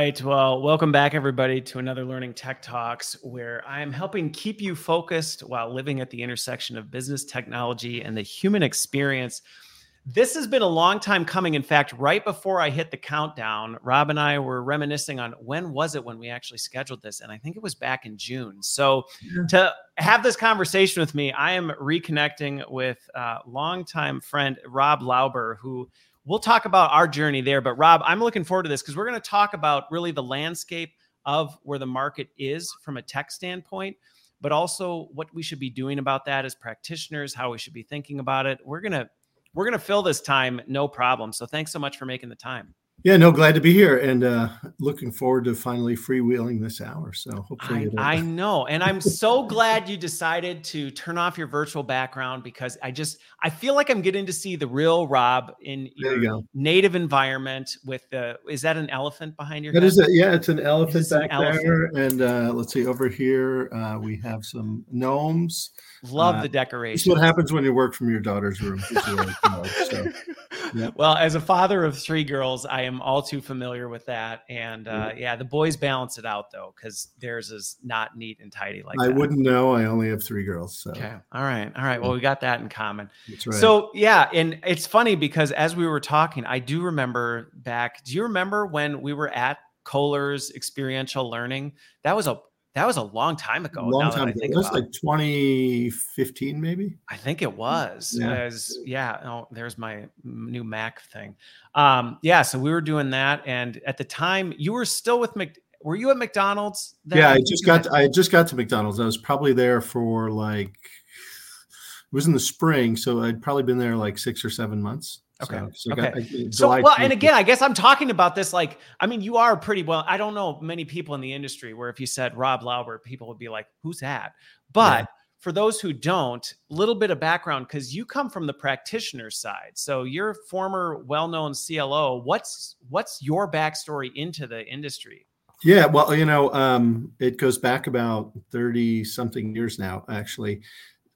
right. Well, welcome back, everybody, to another Learning Tech Talks, where I am helping keep you focused while living at the intersection of business technology and the human experience. This has been a long time coming. In fact, right before I hit the countdown, Rob and I were reminiscing on when was it when we actually scheduled this, and I think it was back in June. So, yeah. to have this conversation with me, I am reconnecting with uh, longtime friend Rob Lauber, who we'll talk about our journey there. But Rob, I'm looking forward to this because we're going to talk about really the landscape of where the market is from a tech standpoint, but also what we should be doing about that as practitioners, how we should be thinking about it. We're going to we're going to fill this time no problem. So thanks so much for making the time. Yeah, no, glad to be here and uh, looking forward to finally freewheeling this hour. So hopefully, I, I know, and I'm so glad you decided to turn off your virtual background because I just I feel like I'm getting to see the real Rob in your you native environment. With the is that an elephant behind your? That head? is a, yeah, it's an elephant back an elephant? there, and uh, let's see over here uh, we have some gnomes. Love uh, the decoration. That's what happens when you work from your daughter's room. so, yeah. Well, as a father of three girls, I am all too familiar with that. And uh, yeah, the boys balance it out though, because theirs is not neat and tidy like I that. wouldn't know. I only have three girls. So. Okay. All right. All right. Well, we got that in common. That's right. So yeah, and it's funny because as we were talking, I do remember back. Do you remember when we were at Kohler's experiential learning? That was a that was a long time ago. Long time ago. It was like 2015, maybe. I think it was. Yeah. Was, yeah. Oh, there's my new Mac thing. Um, yeah. So we were doing that, and at the time, you were still with Mc. Were you at McDonald's? Yeah, I just got. To, I just got to McDonald's. I was probably there for like. It was in the spring, so I'd probably been there like six or seven months. Okay. So, so, okay. Got, so well, and again, I guess I'm talking about this like, I mean, you are pretty well. I don't know many people in the industry where if you said Rob Lauber, people would be like, "Who's that?" But yeah. for those who don't, a little bit of background because you come from the practitioner side. So you're former well-known CLO. What's what's your backstory into the industry? Yeah, well, you know, um, it goes back about 30 something years now, actually.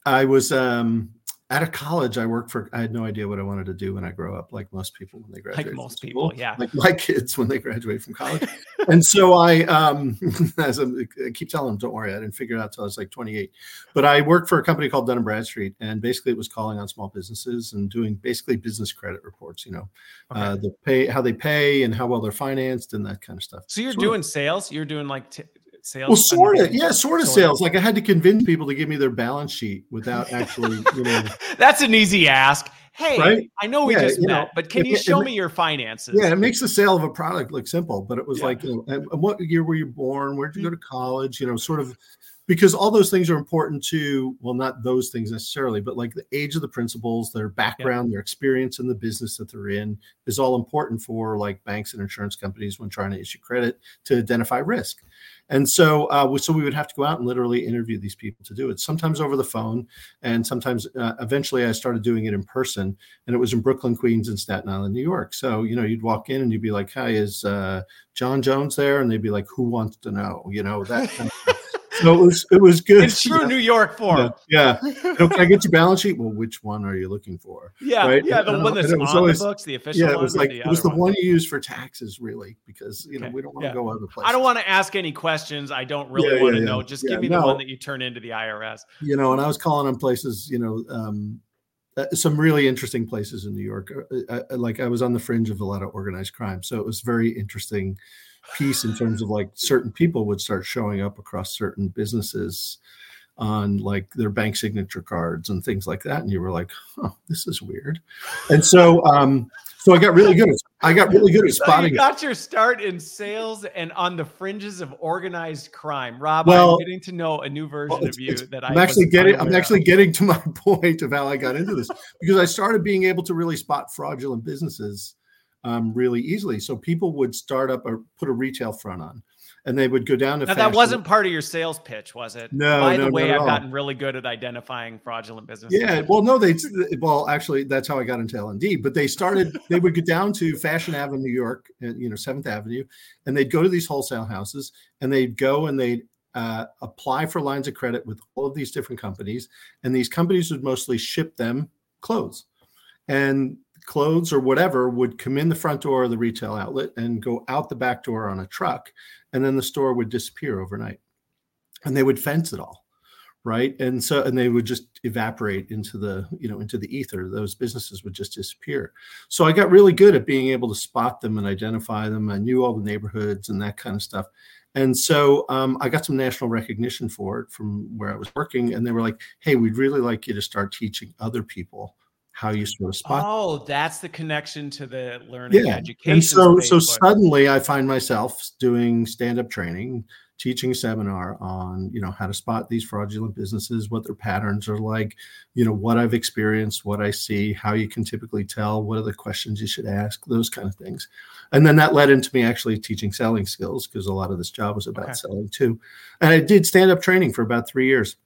I was um, out of college, I worked for. I had no idea what I wanted to do when I grow up, like most people when they graduate. Like most people, yeah. Like my kids when they graduate from college. and so I, um, as I'm, I keep telling them, don't worry, I didn't figure it out till I was like 28. But I worked for a company called Dun and Bradstreet, and basically it was calling on small businesses and doing basically business credit reports. You know, okay. uh, the pay, how they pay, and how well they're financed, and that kind of stuff. So you're doing sales. You're doing like t- sales? Well, sort of, yeah, sort of sales. Like I had to convince people to give me their balance sheet without actually, you know. That's an easy ask. Hey, right? I know we yeah, just met, know, but can it, you show it, me your finances? Yeah, it makes the sale of a product look simple, but it was yeah. like, you know, what year were you born? Where did you hmm. go to college? You know, sort of because all those things are important to well not those things necessarily but like the age of the principals their background yeah. their experience in the business that they're in is all important for like banks and insurance companies when trying to issue credit to identify risk and so, uh, so we would have to go out and literally interview these people to do it. Sometimes over the phone, and sometimes uh, eventually I started doing it in person. And it was in Brooklyn, Queens, and Staten Island, New York. So you know, you'd walk in and you'd be like, "Hi, is uh, John Jones there?" And they'd be like, "Who wants to know?" You know that. Kind of so it was it was good. In true yeah. New York form. Yeah. yeah. can I get your balance sheet? Well, which one are you looking for? Yeah. Right? Yeah. The and, one that's on always, the books, the official. Yeah. It was like it was the one. one you use for taxes, really, because you know we don't want to yeah. go other places. I don't want to ask any questions. I don't really want to know. Just give me no. the one that you turn into the IRS. You know, and I was calling on places. You know. Um, uh, some really interesting places in New York. Uh, uh, like I was on the fringe of a lot of organized crime, so it was very interesting piece in terms of like certain people would start showing up across certain businesses on like their bank signature cards and things like that and you were like oh this is weird. And so um so i got really good at i got really good at so spotting you got your start in sales and on the fringes of organized crime. Rob well, i'm getting to know a new version well, of you that i'm actually getting i'm actually of. getting to my point of how i got into this because i started being able to really spot fraudulent businesses um, really easily. So people would start up or put a retail front on, and they would go down to. Now, that wasn't part of your sales pitch, was it? No. By no, the way, I've all. gotten really good at identifying fraudulent businesses. Yeah. Well, no, they. Well, actually, that's how I got into LND. But they started. they would go down to Fashion Avenue, New York, uh, you know, Seventh Avenue, and they'd go to these wholesale houses, and they'd go and they'd uh, apply for lines of credit with all of these different companies, and these companies would mostly ship them clothes. And clothes or whatever would come in the front door of the retail outlet and go out the back door on a truck and then the store would disappear overnight. And they would fence it all right? And so and they would just evaporate into the you know into the ether. Those businesses would just disappear. So i got really good at being able to spot them and identify them. I knew all the neighborhoods and that kind of stuff. And so um, i got some national recognition for it from where i was working and they were like hey we'd really like you to start teaching other people how you sort of spot. Oh, that's the connection to the learning yeah. education. And so, so suddenly I find myself doing stand-up training, teaching a seminar on, you know, how to spot these fraudulent businesses, what their patterns are like, you know, what I've experienced, what I see, how you can typically tell, what are the questions you should ask, those kind of things. And then that led into me actually teaching selling skills because a lot of this job was about okay. selling too. And I did stand-up training for about three years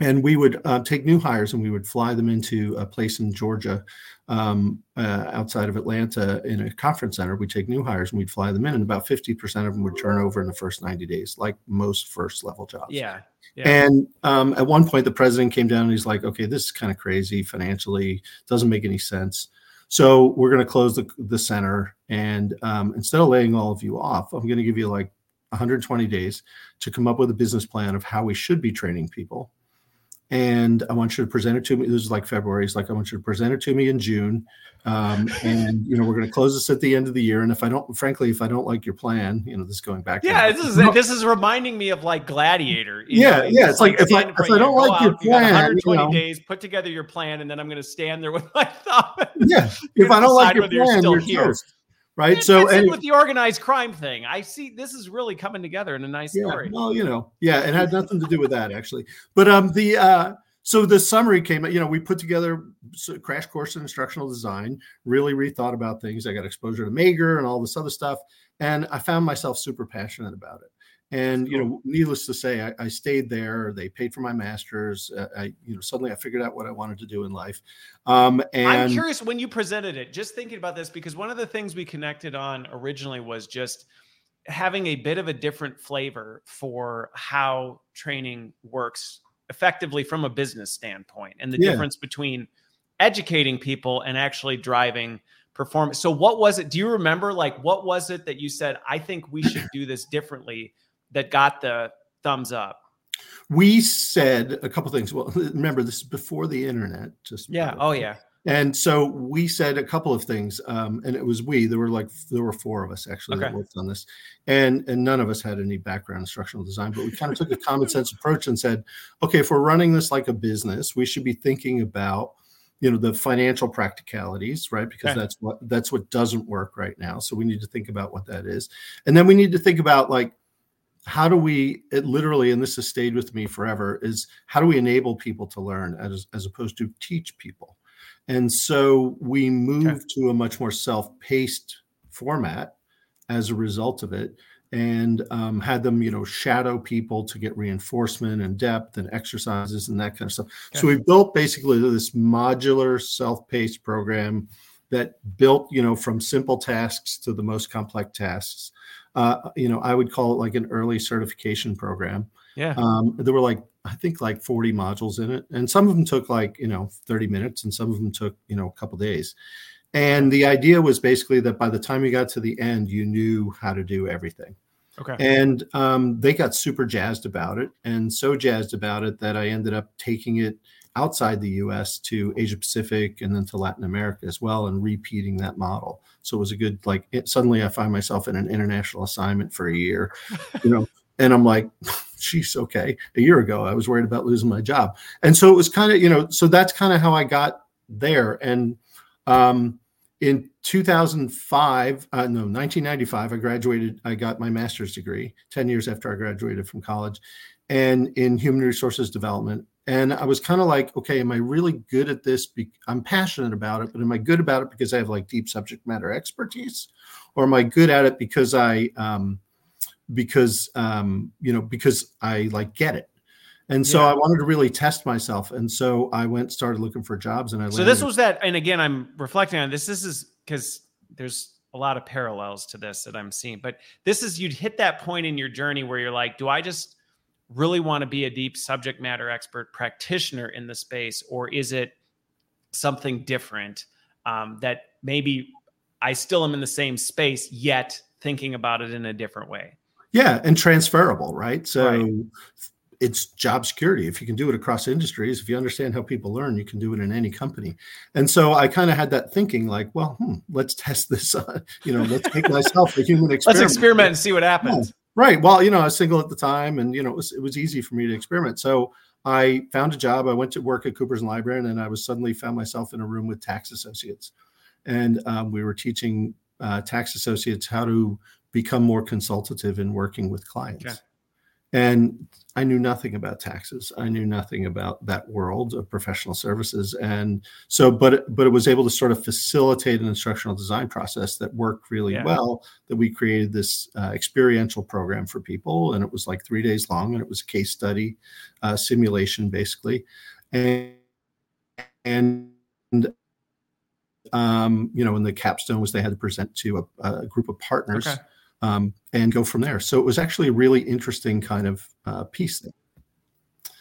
and we would uh, take new hires and we would fly them into a place in Georgia um, uh, outside of Atlanta in a conference center. We'd take new hires and we'd fly them in, and about 50% of them would turn over in the first 90 days, like most first level jobs. Yeah. yeah. And um, at one point, the president came down and he's like, okay, this is kind of crazy financially, doesn't make any sense. So we're going to close the, the center. And um, instead of laying all of you off, I'm going to give you like 120 days to come up with a business plan of how we should be training people and I want you to present it to me. This is like February. It's like I want you to present it to me in June, um, and you know we're going to close this at the end of the year. And if I don't, frankly, if I don't like your plan, you know, this is going back. Yeah, this is no. this is reminding me of like Gladiator. yeah, know, yeah. It's like, like if, I, if I don't like your plan, you 120 you know, days, put together your plan, and then I'm going to stand there with my thumb. Yeah, if I don't like your plan, you're, you're toast right? so and with the organized crime thing, I see this is really coming together in a nice yeah, story. Well, you know, yeah, it had nothing to do with that actually. But um, the uh, so the summary came. You know, we put together a crash course in instructional design. Really rethought about things. I got exposure to Mager and all this other stuff, and I found myself super passionate about it. And you know, needless to say, I, I stayed there. They paid for my master's. Uh, I, you know, suddenly I figured out what I wanted to do in life. Um, and I'm curious when you presented it. Just thinking about this because one of the things we connected on originally was just having a bit of a different flavor for how training works effectively from a business standpoint, and the yeah. difference between educating people and actually driving performance. So, what was it? Do you remember? Like, what was it that you said? I think we should do this differently that got the thumbs up? We said a couple things. Well, remember this is before the internet. Just yeah. Oh yeah. And so we said a couple of things, um, and it was we. There were like there were four of us actually okay. that worked on this, and and none of us had any background in instructional design, but we kind of took a common sense approach and said, okay, if we're running this like a business, we should be thinking about you know the financial practicalities right because okay. that's what that's what doesn't work right now so we need to think about what that is and then we need to think about like how do we it literally and this has stayed with me forever is how do we enable people to learn as, as opposed to teach people and so we moved okay. to a much more self-paced format as a result of it and um, had them you know shadow people to get reinforcement and depth and exercises and that kind of stuff okay. so we built basically this modular self-paced program that built you know from simple tasks to the most complex tasks uh, you know, I would call it like an early certification program. Yeah. Um, there were like, I think like 40 modules in it. And some of them took like, you know, 30 minutes and some of them took, you know, a couple days. And the idea was basically that by the time you got to the end, you knew how to do everything. Okay. And um, they got super jazzed about it and so jazzed about it that I ended up taking it outside the US to Asia Pacific and then to Latin America as well and repeating that model. So it was a good like it, suddenly I find myself in an international assignment for a year, you know, and I'm like, she's okay. A year ago I was worried about losing my job. And so it was kind of, you know, so that's kind of how I got there. And um in 2005 uh, no 1995 i graduated i got my master's degree 10 years after i graduated from college and in human resources development and I was kind of like, okay, am I really good at this? Be- I'm passionate about it, but am I good about it because I have like deep subject matter expertise, or am I good at it because I, um, because um, you know, because I like get it? And so yeah. I wanted to really test myself, and so I went started looking for jobs, and I. So this was that, and again, I'm reflecting on this. This is because there's a lot of parallels to this that I'm seeing, but this is you'd hit that point in your journey where you're like, do I just really want to be a deep subject matter expert practitioner in the space, or is it something different? um, that maybe I still am in the same space, yet thinking about it in a different way. Yeah, and transferable, right? So right. it's job security. If you can do it across industries, if you understand how people learn, you can do it in any company. And so I kind of had that thinking, like, well, hmm, let's test this. On, you know, let's make myself a human experiment. Let's experiment and see what happens. Yeah. Right. Well, you know, I was single at the time, and you know, it was it was easy for me to experiment. So I found a job. I went to work at Coopers and Lybrand, and I was suddenly found myself in a room with tax associates, and um, we were teaching uh, tax associates how to become more consultative in working with clients. Okay and I knew nothing about taxes. I knew nothing about that world of professional services, and so, but but it was able to sort of facilitate an instructional design process that worked really yeah. well. That we created this uh, experiential program for people, and it was like three days long, and it was a case study uh, simulation basically, and and um, you know, and the capstone was they had to present to a, a group of partners. Okay um, and go from there. So it was actually a really interesting kind of uh, piece there.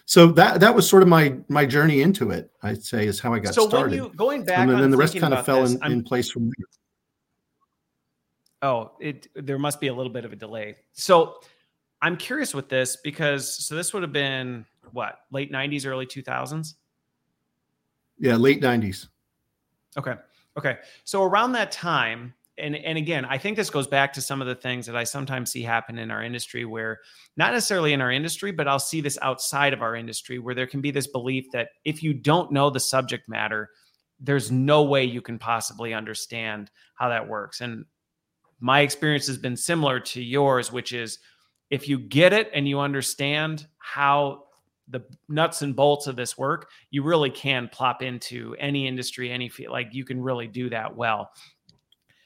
So that that was sort of my my journey into it. I'd say is how I got so started. So going back, and then, then the rest kind of fell in, in, place from there. Oh, it there must be a little bit of a delay. So I'm curious with this because so this would have been what late '90s, early 2000s. Yeah, late '90s. Okay. Okay. So around that time, and and again, I think this goes back to some of the things that I sometimes see happen in our industry where not necessarily in our industry, but I'll see this outside of our industry where there can be this belief that if you don't know the subject matter, there's no way you can possibly understand how that works. And my experience has been similar to yours, which is if you get it and you understand how the nuts and bolts of this work, you really can plop into any industry, any field. Like you can really do that well.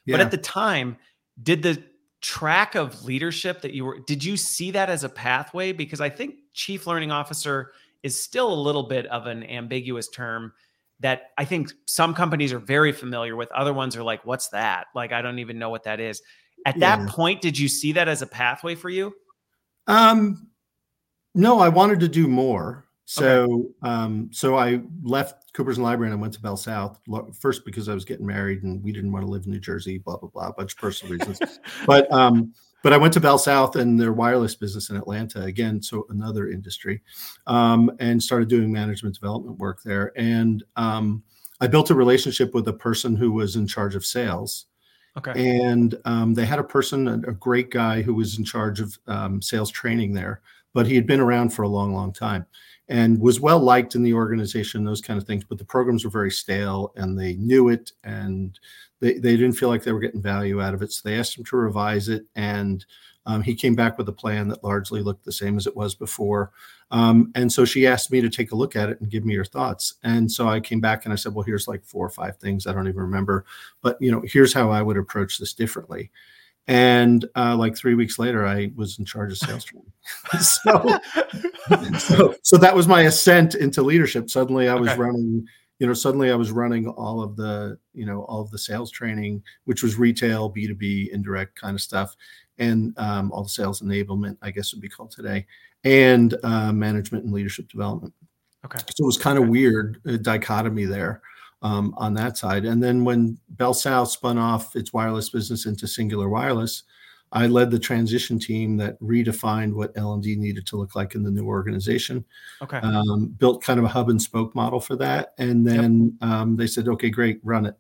Yeah. But at the time, did the track of leadership that you were did you see that as a pathway because I think chief learning officer is still a little bit of an ambiguous term that I think some companies are very familiar with other ones are like what's that like I don't even know what that is at yeah. that point did you see that as a pathway for you um no I wanted to do more so okay. um so I left Coopers and Lybrand and I went to Bell South first because I was getting married and we didn't want to live in New Jersey, blah blah blah, a bunch of personal reasons. but um, but I went to Bell South and their wireless business in Atlanta again, so another industry, um, and started doing management development work there. And um, I built a relationship with a person who was in charge of sales. Okay. And um, they had a person, a, a, great guy who was in charge of um, sales training there, but he had been around for a long, long time and was well liked in the organization, those kind of things. But the programs were very stale and they knew it and they, they didn't feel like they were getting value out of it. So they asked him to revise it. And um, he came back with a plan that largely looked the same as it was before. Um, and so she asked me to take a look at it and give me your thoughts. And so I came back and I said, well, here's like four or five things. I don't even remember, but you know, here's how I would approach this differently. And uh, like three weeks later, I was in charge of sales training. so, so, so, that was my ascent into leadership. Suddenly, I was okay. running. You know, suddenly I was running all of the, you know, all of the sales training, which was retail, B two B, indirect kind of stuff, and um, all the sales enablement, I guess would be called today, and uh, management and leadership development. Okay. So it was kind of okay. weird dichotomy there um, on that side. And then when Bell South spun off its wireless business into Cingular Wireless, I led the transition team that redefined what L&D needed to look like in the new organization. Okay. Um, built kind of a hub and spoke model for that, and then yep. um, they said, "Okay, great, run it."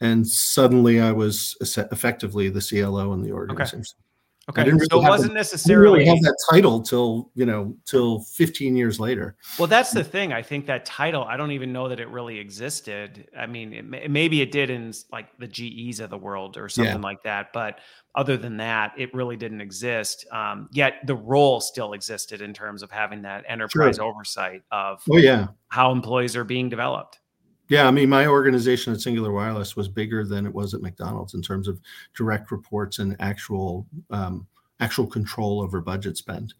And suddenly, I was effectively the CLO in the organization. Okay. Okay, really so it wasn't the, necessarily really have that title till you know till 15 years later. Well, that's the thing. I think that title. I don't even know that it really existed. I mean, it, maybe it did in like the GEs of the world or something yeah. like that. But other than that, it really didn't exist. Um, yet the role still existed in terms of having that enterprise sure. oversight of oh yeah how employees are being developed. Yeah, I mean, my organization at Cingular Wireless was bigger than it was at McDonald's in terms of direct reports and actual um, actual control over budget spend.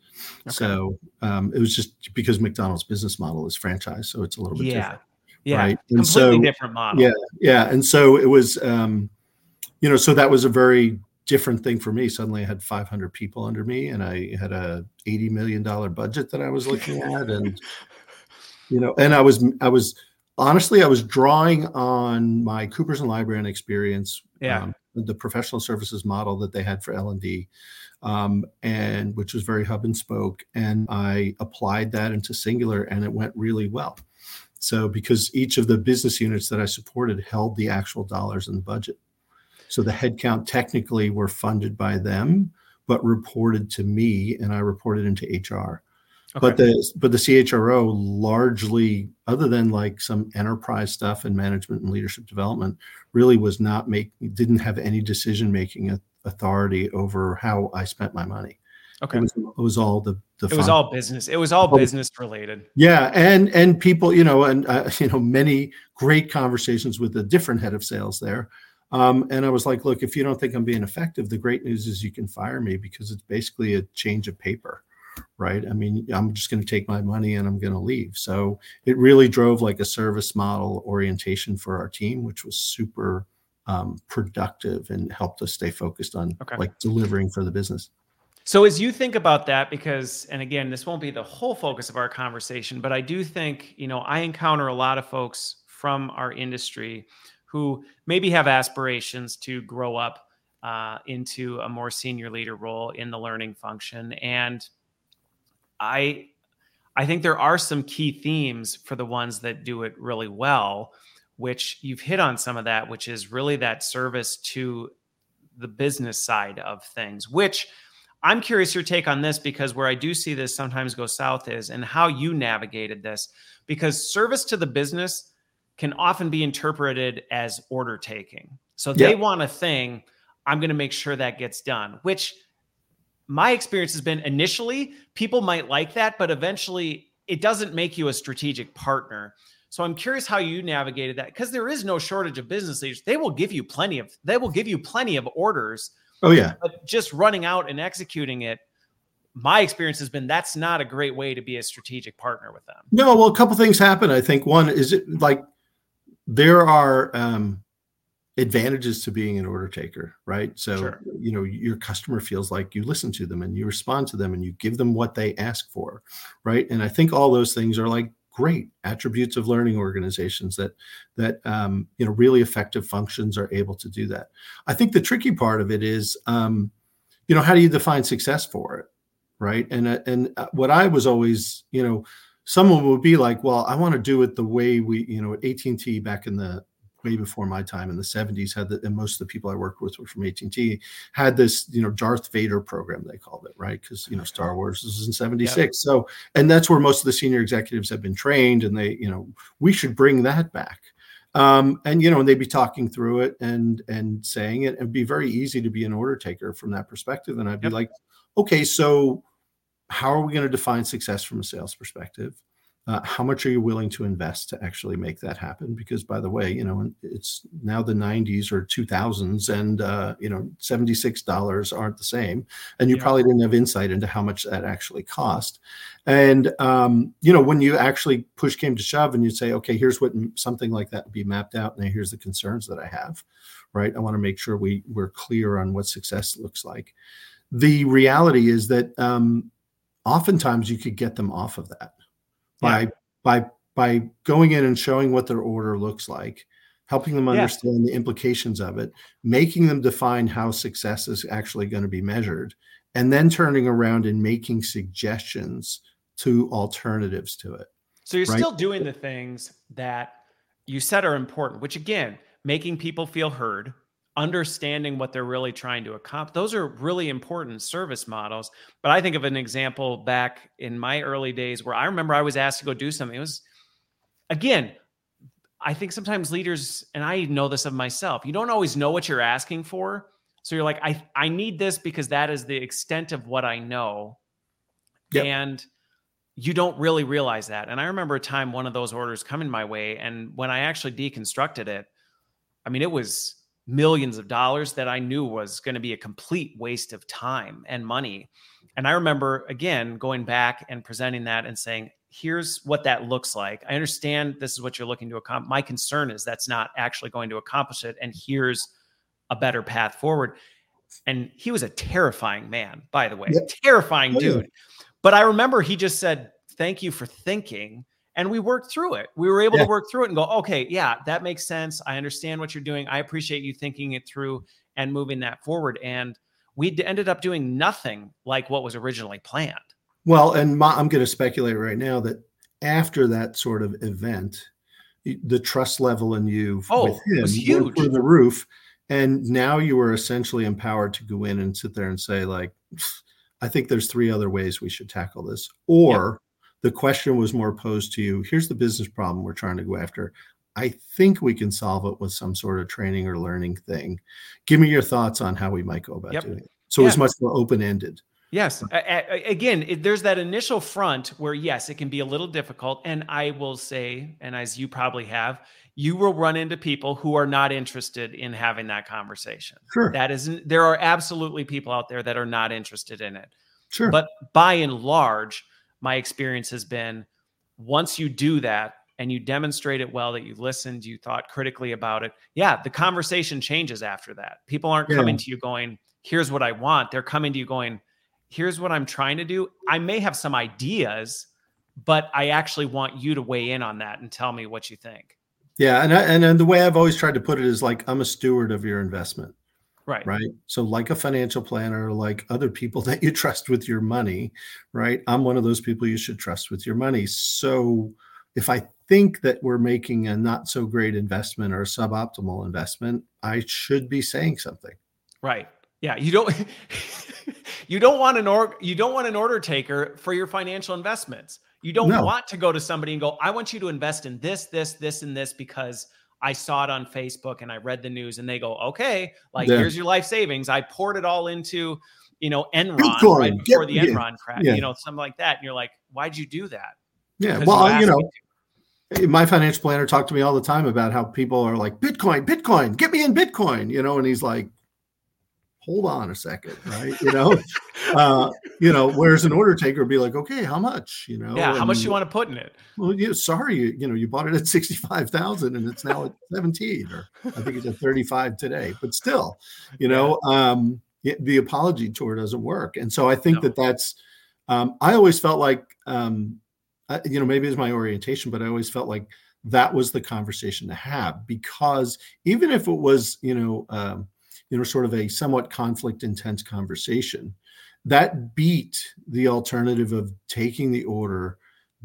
Okay. So um, it was just because McDonald's business model is franchise, so it's a little bit yeah. different. Yeah, right. And completely so, different model. Yeah, yeah, and so it was, um, you know, so that was a very different thing for me. Suddenly, I had 500 people under me, and I had a 80 million dollar budget that I was looking at, and you know, and I was I was honestly, I was drawing on my Coopers and Lybrand experience, yeah. Um, the professional services model that they had for L and D, um, and which was very hub and spoke. And I applied that into Cingular, and it went really well. So because each of the business units that I supported held the actual dollars in the budget, so the headcount technically were funded by them, but reported to me, and I reported into HR. Okay. But the but the CHRO largely, other than like some enterprise stuff and management and leadership development, really was not make didn't have any decision making authority over how I spent my money. Okay, it was, it was all the the. It was all business. It was all oh, business related. Yeah, and and people, you know, and uh, you know, many great conversations with the different head of sales there. Um, and I was like, look, if you don't think I'm being effective, the great news is you can fire me because it's basically a change of paper right? I mean, I'm just going to take my money and I'm going to leave. So it really drove like a service model orientation for our team, which was super um, productive and helped us stay focused on okay. like delivering for the business. So as you think about that, because and again, this won't be the whole focus of our conversation, but I do think you know I encounter a lot of folks from our industry who maybe have aspirations to grow up uh, into a more senior leader role in the learning function and I I think there are some key themes for the ones that do it really well, which you've hit on some of that, which is really that service to the business side of things, which I'm curious your take on this because where I do see this sometimes go south is and how you navigated this because service to the business can often be interpreted as order taking. So they yep. want a thing, I'm going to make sure that gets done, which my experience has been initially people might like that, but eventually it doesn't make you a strategic partner. So I'm curious how you navigated that because there is no shortage of business leaders. They will give you plenty of they will give you plenty of orders. Oh yeah. But just running out and executing it, my experience has been that's not a great way to be a strategic partner with them. No, well, a couple things happen. I think one is it like there are um advantages to being an order taker, right? So, sure. you know, your customer feels like you listen to them and you respond to them and you give them what they ask for, right? And I think all those things are like great attributes of learning organizations that that um, you know really effective functions are able to do that. I think the tricky part of it is, um, you know, how do you define success for it, right? And uh, and uh, what I was always, you know, someone would be like, well, I want to do it the way we, you know, at AT&T back in the way before my time in the 70s had the, and most of the people I worked with were from AT&T had this, you know, Darth Vader program, they called it, right? Because, you know, Star Wars was in 76. Yeah. So, and that's where most of the senior executives have been trained and they, you know, we should bring that back. Um, and you know, and they'd be talking through it and and saying it, and be very easy to be an order taker from that perspective. And I'd be yep. like, okay, so how are we going to define success from a sales perspective? Uh, how much are you willing to invest to actually make that happen? Because by the way you know it's now the 90s or 2000s and uh, you know $76 aren't the same. And you yeah. probably didn't have insight into how much that actually cost. And um, you know when you actually push came to shove and you say okay here's what something like that would be mapped out. And here's the concerns that i have right? I want to make sure we we're clear on what success looks like. The reality is that um, oftentimes you could get them off of that by yeah. by by going in and showing what their order looks like helping them understand yeah. the implications of it making them define how success is actually going to be measured and then turning around and making suggestions to alternatives to it so you're right? still doing the things that you said are important which again making people feel heard understanding what they're really trying to accomplish. Those are really important service models. But I think of an example back in my early days where I remember I was asked to go do something. It was, again, I think sometimes leaders, and I know this of myself, you don't always know what you're asking for. So you're like, I, I need this because that is the extent of what I know. Yep. And you don't really realize that. And I remember a time one of those orders coming my way. And when I actually deconstructed it, I mean, it was millions of dollars that I knew was going to be a complete waste of time and money. And I remember again going back and presenting that and saying, here's what that looks like. I understand this is what you're looking to accomplish. My concern is that's not actually going to accomplish it. And here's a better path forward. And he was a terrifying man, by the way, yep. terrifying oh, dude. But I remember he just said, Thank you for thinking. And we worked through it. We were able yeah. to work through it and go, okay, yeah, that makes sense. I understand what you're doing. I appreciate you thinking it through and moving that forward. And we ended up doing nothing like what was originally planned. Well, and my, I'm going to speculate right now that after that sort of event, the trust level in you oh, with him was huge through the roof, and now you were essentially empowered to go in and sit there and say, like, I think there's three other ways we should tackle this, or the question was more posed to you. Here's the business problem we're trying to go after. I think we can solve it with some sort of training or learning thing. Give me your thoughts on how we might go about yep. doing it. So yeah. it's much more open ended. Yes. Again, it, there's that initial front where, yes, it can be a little difficult. And I will say, and as you probably have, you will run into people who are not interested in having that conversation. Sure. That isn't, there are absolutely people out there that are not interested in it. Sure. But by and large, my experience has been once you do that, and you demonstrate it well that you listened, you thought critically about it. Yeah, the conversation changes after that. People aren't yeah. coming to you going, here's what I want. They're coming to you going, here's what I'm trying to do. I may have some ideas, but I actually want you to weigh in on that and tell me what you think. Yeah, and I, and, and the way I've always tried to put it is like I'm a steward of your investment. Right. Right. So like a financial planner, like other people that you trust with your money, right? I'm one of those people you should trust with your money. So if I think that we're making a not so great investment or a suboptimal investment, I should be saying something. Right. Yeah, you don't you don't want an org you don't want an order taker for your financial investments. You don't no. want to go to somebody and go, "I want you to invest in this, this, this and this because I saw it on Facebook and I read the news." And they go, "Okay, like yeah. here's your life savings. I poured it all into, you know, Enron Bitcoin. right before the Enron yeah. crash, yeah. you know, something like that." And you're like, "Why'd you do that?" Yeah, because well, you, you know, eh, my financial planner talked to me all the time about how people are like bitcoin bitcoin get me in bitcoin you know and he's like hold on a second right? You know? Uh you know whereas an order taker would be like okay how much? You know? Yeah and, how much you want to put in it? Well yeah sorry you, you know you bought it at 65000 and it's now at 17 or i think it's at 35 today but still you know um the apology tour doesn't work. And so i think no. that that's um i always felt like um you know, maybe it's my orientation, but I always felt like that was the conversation to have because even if it was, you know, um, you know, sort of a somewhat conflict intense conversation, that beat the alternative of taking the order,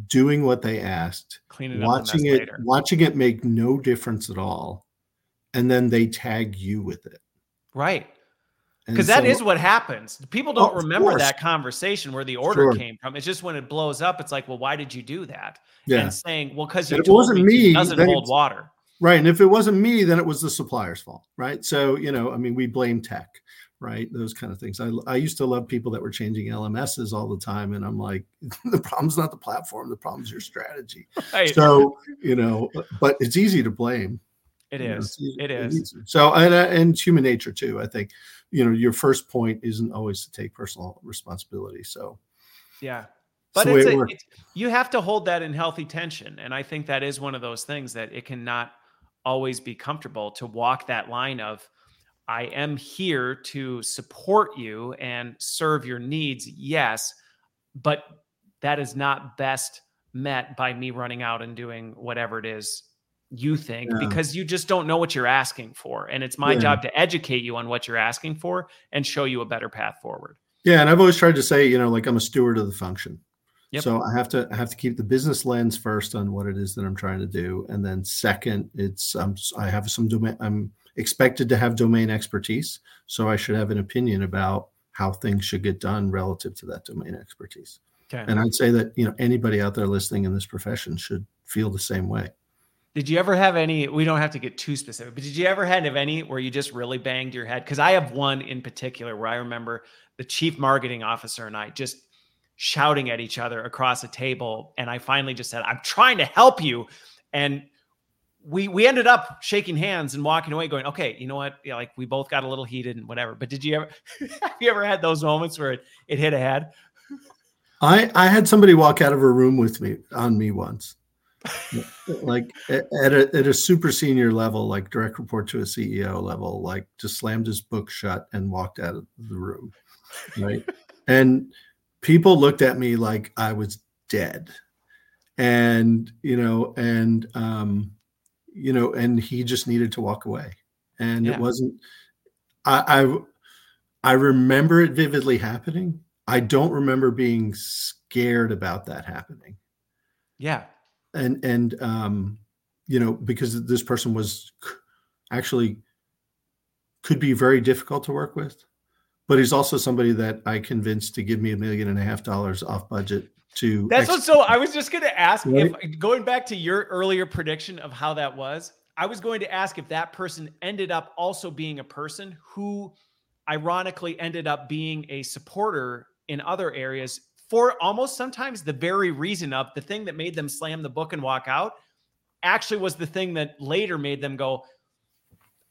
doing what they asked, watching it, later. watching it make no difference at all, and then they tag you with it. Right because that is what happens. People don't oh, remember course. that conversation where the order sure. came from. It's just when it blows up, it's like, well, why did you do that? Yeah. And saying, well, because it wasn't me, It doesn't hold water. Right. And if it wasn't me, then it was the supplier's fault. Right. So, you know, I mean, we blame tech, right? Those kind of things. I, I used to love people that were changing LMSs all the time. And I'm like, the problem's not the platform, the problem's your strategy. Right. So, you know, but it's easy to blame. It is. Know, it is. So, and, uh, and human nature too, I think you know your first point isn't always to take personal responsibility so yeah but it's, a, it's, you have to hold that in healthy tension and i think that is one of those things that it cannot always be comfortable to walk that line of i am here to support you and serve your needs yes but that is not best met by me running out and doing whatever it is you think yeah. because you just don't know what you're asking for and it's my yeah. job to educate you on what you're asking for and show you a better path forward yeah and i've always tried to say you know like i'm a steward of the function yep. so i have to I have to keep the business lens first on what it is that i'm trying to do and then second it's um, i have some domain i'm expected to have domain expertise so i should have an opinion about how things should get done relative to that domain expertise okay. and i'd say that you know anybody out there listening in this profession should feel the same way did you ever have any? We don't have to get too specific, but did you ever have any where you just really banged your head? Because I have one in particular where I remember the chief marketing officer and I just shouting at each other across a table, and I finally just said, "I'm trying to help you," and we we ended up shaking hands and walking away, going, "Okay, you know what? Yeah, like we both got a little heated and whatever." But did you ever have you ever had those moments where it, it hit a head? I I had somebody walk out of a room with me on me once like at a, at a super senior level, like direct report to a CEO level, like just slammed his book shut and walked out of the room. Right. and people looked at me like I was dead. and you know and um you know and he just needed to walk away. And yeah. it wasn't I, I i remember it vividly happening. I don't remember being scared about that happening. Yeah. And and um you know because this person was actually could be very difficult to work with but he's also somebody that i convinced to give me a million and a half dollars off budget to that's what so i was just going to ask right? if going back to your earlier prediction of how that was i was going to ask if that person ended up also being a person who ironically ended up being a supporter in other areas for almost sometimes the very reason of the thing that made them slam the book and walk out actually was the thing that later made them go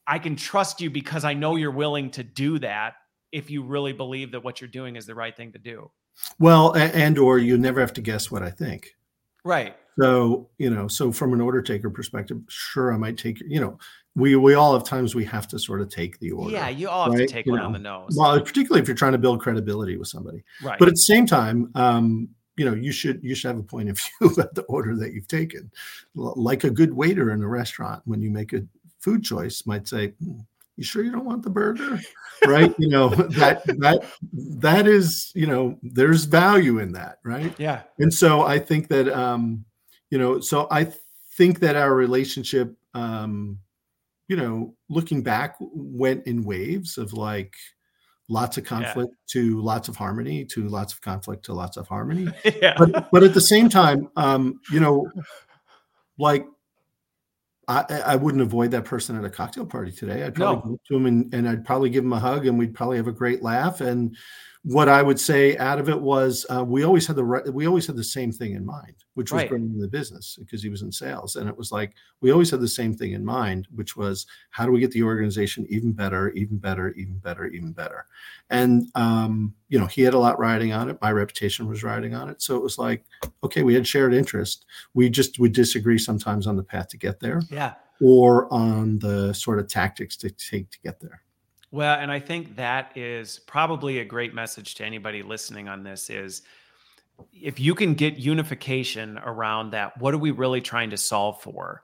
i can trust you because i know you're willing to do that if you really believe that what you're doing is the right thing to do well, and or you never have to guess what I think. Right. So, you know, so from an order taker perspective, sure, I might take, you know, we we all have times we have to sort of take the order. Yeah, you all have to take you one know? on the nose. Well, particularly if you're trying to build credibility with somebody. Right. But at the same time, um, you know, you should you should have a point of view about the order that you've taken. Like a good waiter in a restaurant, when you make a food choice, might say, hmm, you sure you don't want the burger right you know that that that is you know there's value in that right yeah and so i think that um you know so i think that our relationship um you know looking back went in waves of like lots of conflict yeah. to lots of harmony to lots of conflict to lots of harmony yeah. but but at the same time um you know like I, I wouldn't avoid that person at a cocktail party today. I'd probably no. go to him and, and I'd probably give him a hug and we'd probably have a great laugh. And what I would say out of it was uh, we always had the right, we always had the same thing in mind, which was right. growing the business because he was in sales. And it was like we always had the same thing in mind, which was how do we get the organization even better, even better, even better, even better. And um, you know, he had a lot riding on it. My reputation was riding on it. So it was like, okay, we had shared interest. We just would disagree sometimes on the path to get there. Yeah. Or on the sort of tactics to take to get there. Well, and I think that is probably a great message to anybody listening on this is if you can get unification around that, what are we really trying to solve for?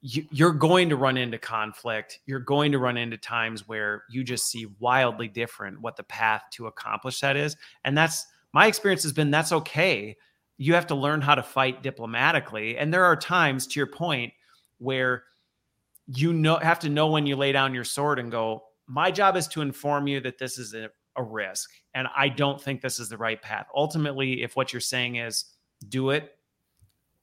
You, are going to run into conflict. You're going to run into times where you just see wildly different what the path to accomplish that is. And that's my experience has been that's okay. You have to learn how to fight diplomatically. And there are times, to your point, where you know have to know when you lay down your sword and go, my job is to inform you that this is a, a risk and I don't think this is the right path. Ultimately, if what you're saying is do it,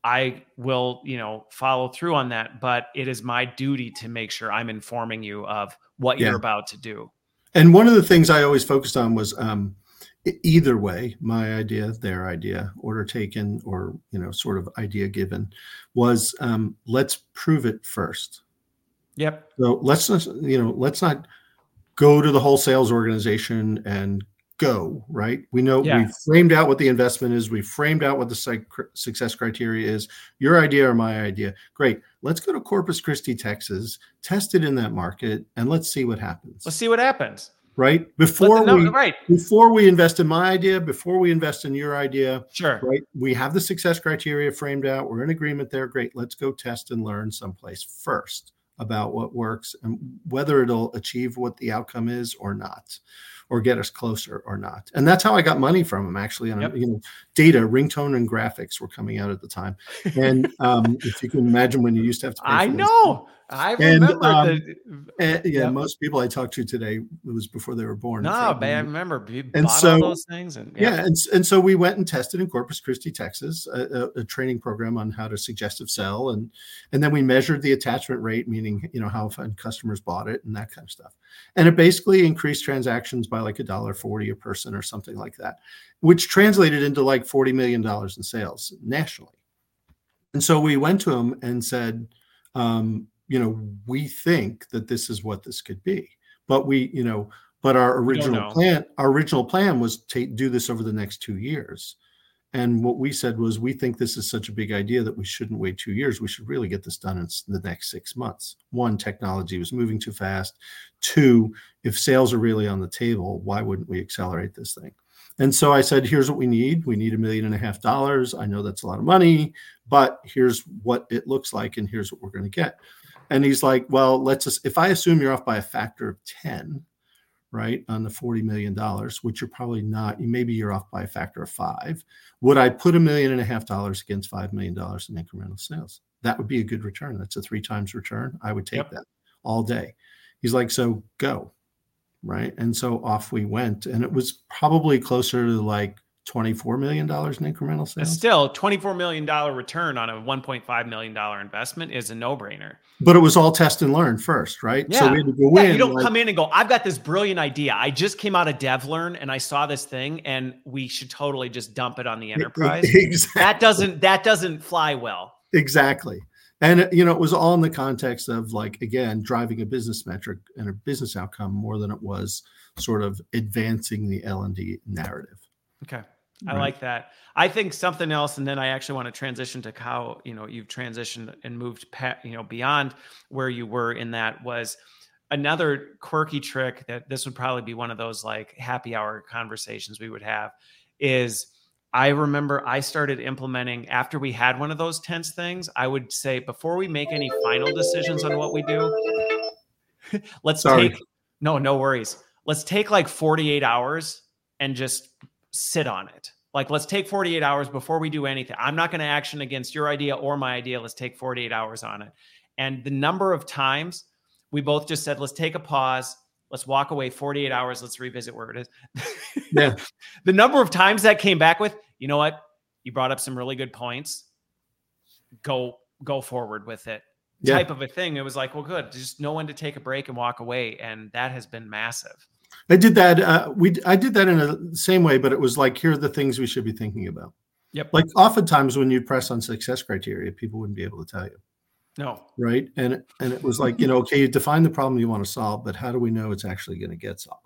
I will, you know, follow through on that. But it is my duty to make sure I'm informing you of what yeah. you're about to do. And one of the things I always focused on was um, either way, my idea, their idea, order taken, or you know, sort of idea given, was um, let's prove it first. Yep. So let's not, you know, let's not go to the whole sales organization and go right? We know yeah. we framed out what the investment is. We've framed out what the success criteria is. Your idea or my idea. Great. Let's go to corpus christi texas test it in that market and let's see what happens. Let's see what happens. Right? Before we right. before we invest in my idea before we invest in your idea sure. right? We have the success criteria framed out. We're in agreement there. Great. Let's go test and learn someplace first about what works and whether it'll achieve what the outcome is or not or get us closer or not. And that's how i got money from them actually on yep. you know data ringtone and graphics were coming out at the time. And um, if you can imagine when you used to have to i know I remember and, um, the, and, yeah, yep. most people I talked to today it was before they were born. No, but I remember and so, those things and yeah. yeah. and, and so we went and tested in Corpus Christi, Texas, a, a, training program on how to suggestive sell, and and then we measured the attachment rate, meaning you know how often customers bought it and that kind of stuff, and it basically increased transactions by like a dollar forty a person or something like that, which translated into like forty million dollars in sales nationally, and so we went to them and said. Um, you know, we think that this is what this could be. But we, you know, but our original plan, our original plan was to do this over the next two years. And what we said was, we think this is such a big idea that we shouldn't wait two years. We should really get this done in the next six months. One, technology was moving too fast. Two, if sales are really on the table, why wouldn't we accelerate this thing? And so I said, here's what we need. We need a million and a half dollars. I know that's a lot of money, but here's what it looks like, and here's what we're going to get. And he's like, well, let's just, if I assume you're off by a factor of 10, right, on the $40 million, which you're probably not, maybe you're off by a factor of five, would I put a million and a half dollars against $5 million in incremental sales? That would be a good return. That's a three times return. I would take yep. that all day. He's like, so go. Right. And so off we went. And it was probably closer to like $24 million in incremental sales. Still, $24 million return on a $1.5 million investment is a no brainer. But it was all test and learn first, right? Yeah. So we had to go yeah, in. You don't like, come in and go, I've got this brilliant idea. I just came out of DevLearn and I saw this thing and we should totally just dump it on the enterprise. Exactly. That doesn't that doesn't fly well. Exactly and uh, you know it was all in the context of like again driving a business metric and a business outcome more than it was sort of advancing the l&d narrative okay i right. like that i think something else and then i actually want to transition to how you know you've transitioned and moved past, you know beyond where you were in that was another quirky trick that this would probably be one of those like happy hour conversations we would have is I remember I started implementing after we had one of those tense things. I would say before we make any final decisions on what we do, let's Sorry. take no, no worries. Let's take like 48 hours and just sit on it. Like, let's take 48 hours before we do anything. I'm not going to action against your idea or my idea. Let's take 48 hours on it. And the number of times we both just said, let's take a pause. Let's walk away 48 hours. Let's revisit where it is. Yeah. the number of times that came back with, you know what? You brought up some really good points. Go go forward with it. Yeah. Type of a thing. It was like, well, good. Just know when to take a break and walk away, and that has been massive. I did that. Uh, we I did that in a same way, but it was like, here are the things we should be thinking about. Yep. Like oftentimes when you press on success criteria, people wouldn't be able to tell you. No. Right. And and it was like, you know, okay, you define the problem you want to solve, but how do we know it's actually going to get solved?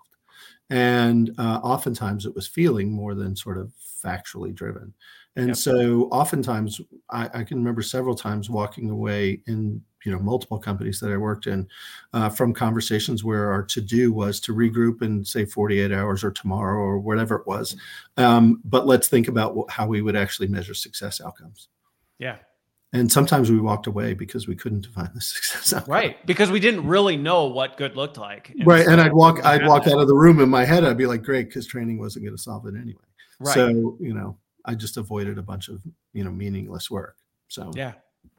And uh, oftentimes it was feeling more than sort of factually driven. And yep. so oftentimes I, I, can remember several times walking away in you know multiple companies that I worked in uh, from conversations where our to do was to regroup in say 48 hours or tomorrow or whatever it was. Um, but let's think about what, how we would actually measure success outcomes. Yeah, and sometimes we walked away because we couldn't define the success outcome. right because we didn't really know what good looked like and right so and i'd walk i'd walk out of the room in my head i'd be like great because training wasn't going to solve it anyway right. so you know i just avoided a bunch of you know meaningless work so yeah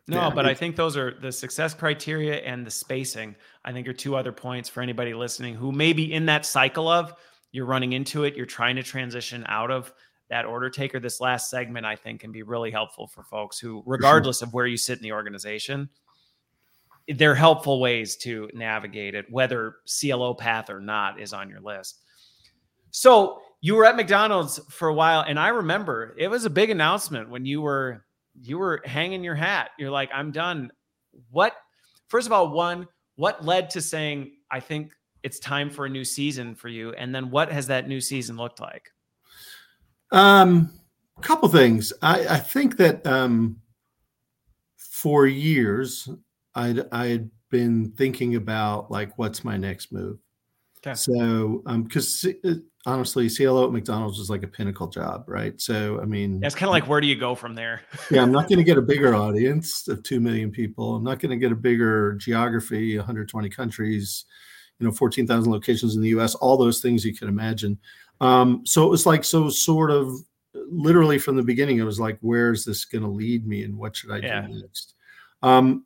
no yeah, but i think those are the success criteria and the spacing i think are two other points for anybody listening who may be in that cycle of you're running into it you're trying to transition out of that order taker. This last segment i think can be really helpful for folks who regardless sure. of where you sit in the organization they're helpful ways to navigate it whether clo path or not is on your list. So you were at mcdonald's for a while and i remember it was a big announcement when you were you were hanging your hat you're like i'm done what first of all one what led to saying i think it's time for a new season for you and then what has that new season looked like um, a couple things. I, I think that um, for years, I'd I had been thinking about like what's my next move. Okay. So, um, because uh, honestly, CLO at McDonald's is like a pinnacle job, right? So, I mean, it's kind of like where do you go from there? yeah, I'm not going to get a bigger audience of two million people. I'm not going to get a bigger geography, 120 countries, you know, 14,000 locations in the U.S. All those things you can imagine. Um, so it was like so sort of literally from the beginning, it was like, where is this going to lead me and what should I yeah. do next? Um,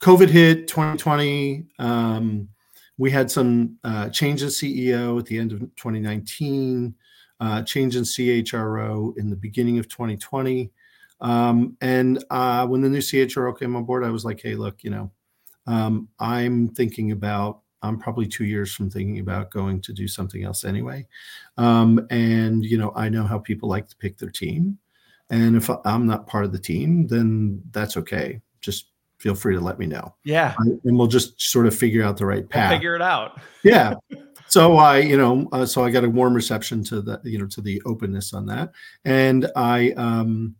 COVID hit 2020. Um, we had some uh, change in CEO at the end of 2019, uh, change in CHRO in the beginning of 2020. Um, and uh, when the new CHRO came on board, I was like, hey, look, you know, um, I'm thinking about I'm probably two years from thinking about going to do something else anyway. Um, and, you know, I know how people like to pick their team. And if I'm not part of the team, then that's okay. Just feel free to let me know. Yeah. And we'll just sort of figure out the right path. We'll figure it out. yeah. So I, you know, uh, so I got a warm reception to the, you know, to the openness on that. And I, um,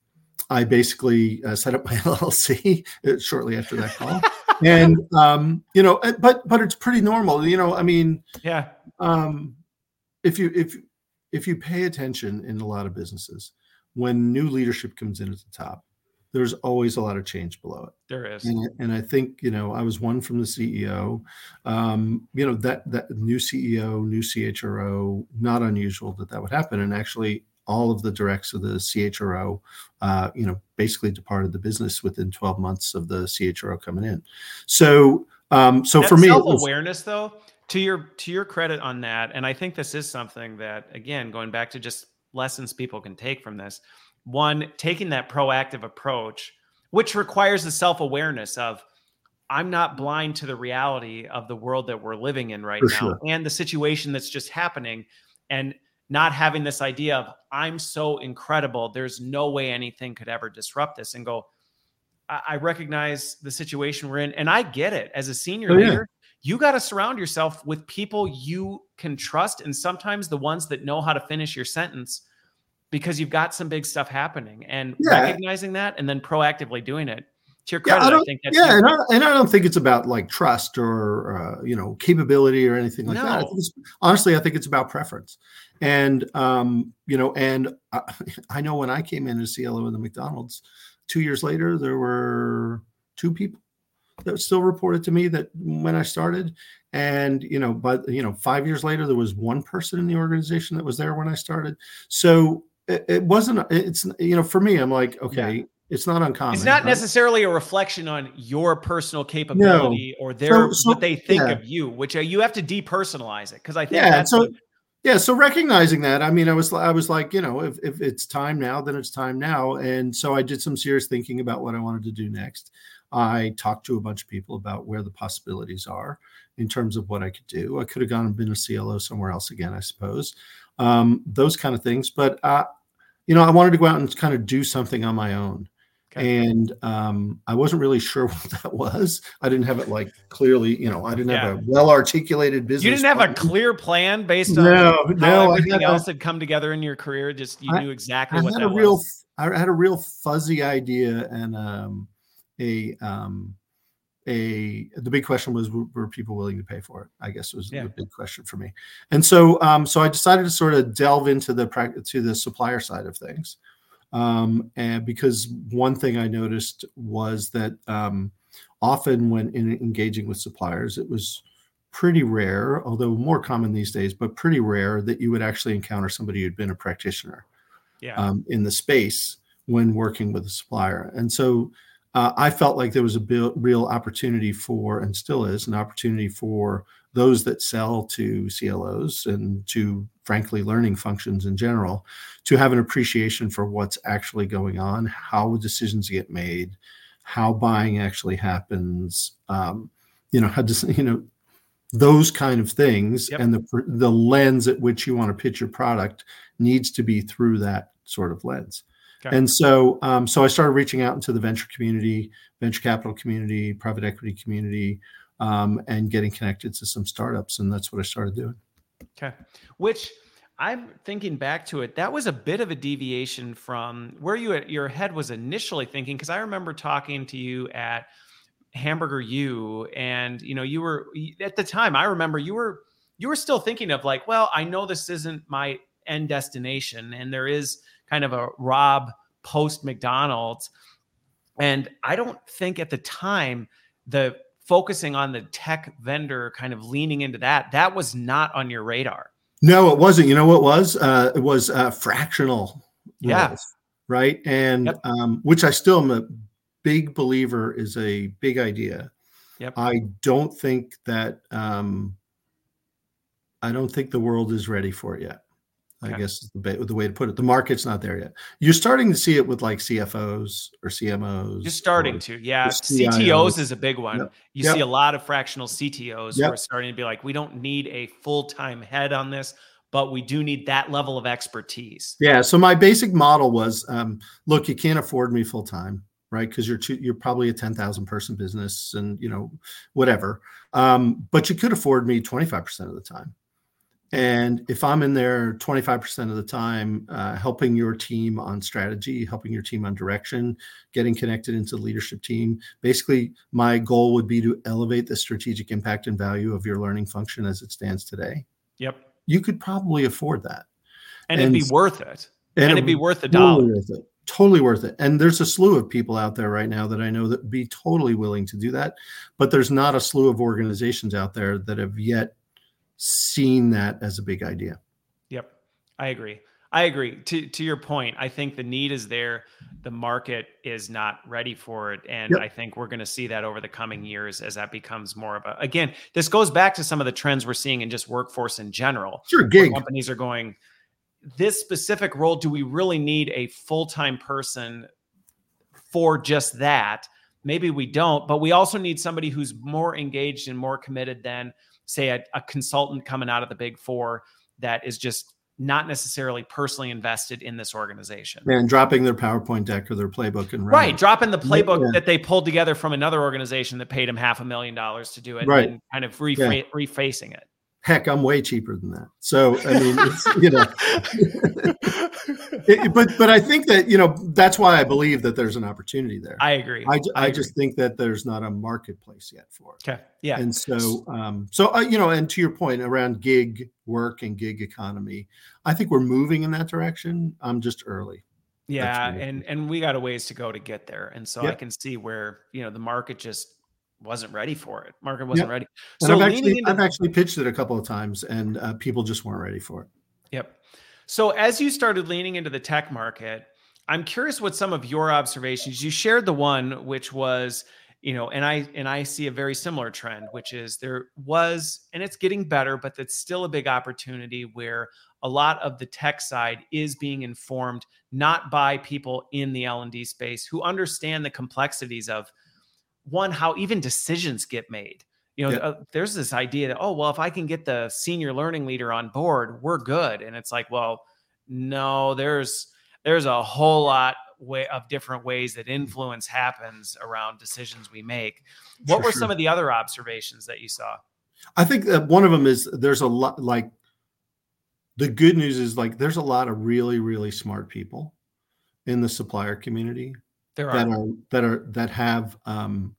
I basically uh, set up my LLC shortly after that call and um, you know, but but it's pretty normal. You know, I mean, yeah. Um, if you if if you pay attention in a lot of businesses, when new leadership comes in at the top, there's always a lot of change below it. There is, and, and I think you know I was one from the CEO. Um, you know that that new CEO, new CHRO, not unusual that that would happen. And actually, all of the directs of the CHRO, uh, you know, basically departed the business within 12 months of the CHRO coming in. So, um, so that for me, self awareness though, to your to your credit on that, and I think this is something that again, going back to just lessons people can take from this one taking that proactive approach which requires the self-awareness of i'm not blind to the reality of the world that we're living in right For now sure. and the situation that's just happening and not having this idea of i'm so incredible there's no way anything could ever disrupt this and go i, I recognize the situation we're in and i get it as a senior oh, leader yeah. you got to surround yourself with people you can trust and sometimes the ones that know how to finish your sentence because you've got some big stuff happening and yeah. recognizing that and then proactively doing it to your credit, yeah, I, I think that's yeah, and I, and I, don't think it's about like trust or uh, you know capability or anything like no. that. I honestly, I think it's about preference, and um, you know, and I, I, know when I came in as CLO in the McDonald's, two years later there were two people that still reported to me that when I started, and you know, but you know, five years later there was one person in the organization that was there when I started. So it, it wasn't it's you know for me i'm like okay yeah. it's not uncommon it's not right? necessarily a reflection on your personal capability no. or their so, so, what they think yeah. of you which uh, you have to depersonalize it because i think yeah, that's so yeah so recognizing that i mean i was i was like you know if, if it's time now then it's time now and so i did some serious thinking about what i wanted to do next i talked to a bunch of people about where the possibilities are in terms of what i could do i could have gone and been a clo somewhere else again i suppose um, those kind of things but uh, you know, I wanted to go out and kind of do something on my own. Okay. And um, I wasn't really sure what that was. I didn't have it like clearly, you know, I didn't yeah. have a well articulated business. You didn't have plan. a clear plan based on no, no, everything else a, had come together in your career. Just you I, knew exactly I what had a real, was. I had a real fuzzy idea and um, a um, a the big question was were people willing to pay for it i guess was yeah. the big question for me and so um, so i decided to sort of delve into the practice to the supplier side of things um, and because one thing i noticed was that um, often when in engaging with suppliers it was pretty rare although more common these days but pretty rare that you would actually encounter somebody who'd been a practitioner yeah. Um, in the space when working with a supplier and so uh, I felt like there was a real, real opportunity for, and still is, an opportunity for those that sell to CLOs and to, frankly, learning functions in general, to have an appreciation for what's actually going on, how decisions get made, how buying actually happens, um, you know, how does, you know, those kind of things, yep. and the the lens at which you want to pitch your product needs to be through that sort of lens. Okay. And so, um, so I started reaching out into the venture community, venture capital community, private equity community, um, and getting connected to some startups, and that's what I started doing. Okay, which I'm thinking back to it. That was a bit of a deviation from where you your head was initially thinking, because I remember talking to you at Hamburger U, and you know, you were at the time. I remember you were you were still thinking of like, well, I know this isn't my end destination, and there is kind of a Rob post McDonald's. And I don't think at the time the focusing on the tech vendor kind of leaning into that, that was not on your radar. No, it wasn't. You know what was? Uh, it was uh, fractional. Yeah. right. And yep. um, which I still am a big believer is a big idea. Yep. I don't think that um, I don't think the world is ready for it yet. I guess is the, the way to put it. The market's not there yet. You're starting to see it with like CFOs or CMOs. You're starting to, yeah. CTOs is a big one. Yep. You yep. see a lot of fractional CTOs yep. who are starting to be like, we don't need a full time head on this, but we do need that level of expertise. Yeah. So my basic model was, um, look, you can't afford me full time, right? Because you're too, you're probably a ten thousand person business, and you know whatever. Um, but you could afford me twenty five percent of the time and if I'm in there 25% of the time, uh, helping your team on strategy, helping your team on direction, getting connected into the leadership team, basically, my goal would be to elevate the strategic impact and value of your learning function as it stands today. Yep. You could probably afford that. and, and it'd be worth it. And, and it'd be worth the dollar. Worth it. Totally worth it. And there's a slew of people out there right now that I know that be totally willing to do that. But there's not a slew of organizations out there that have yet seen that as a big idea. Yep. I agree. I agree. To to your point, I think the need is there. The market is not ready for it, and yep. I think we're going to see that over the coming years as that becomes more of a. Again, this goes back to some of the trends we're seeing in just workforce in general. Sure, gig companies are going. This specific role, do we really need a full time person for just that? Maybe we don't, but we also need somebody who's more engaged and more committed than, say, a, a consultant coming out of the big four that is just not necessarily personally invested in this organization. And dropping their PowerPoint deck or their playbook and right, dropping the playbook yeah. that they pulled together from another organization that paid them half a million dollars to do it, right. and kind of refa- yeah. refacing it heck i'm way cheaper than that so i mean it's you know it, but but i think that you know that's why i believe that there's an opportunity there i agree i, I, I agree. just think that there's not a marketplace yet for it okay yeah and so um so uh, you know and to your point around gig work and gig economy i think we're moving in that direction i'm just early yeah and and we got a ways to go to get there and so yep. i can see where you know the market just wasn't ready for it. Market wasn't yep. ready. So I've actually, into- I've actually pitched it a couple of times, and uh, people just weren't ready for it. Yep. So as you started leaning into the tech market, I'm curious what some of your observations. You shared the one which was, you know, and I and I see a very similar trend, which is there was, and it's getting better, but that's still a big opportunity where a lot of the tech side is being informed not by people in the L&D space who understand the complexities of one how even decisions get made you know yeah. uh, there's this idea that oh well if i can get the senior learning leader on board we're good and it's like well no there's there's a whole lot way of different ways that influence happens around decisions we make what For were sure. some of the other observations that you saw i think that one of them is there's a lot like the good news is like there's a lot of really really smart people in the supplier community there are. that are that are that have um,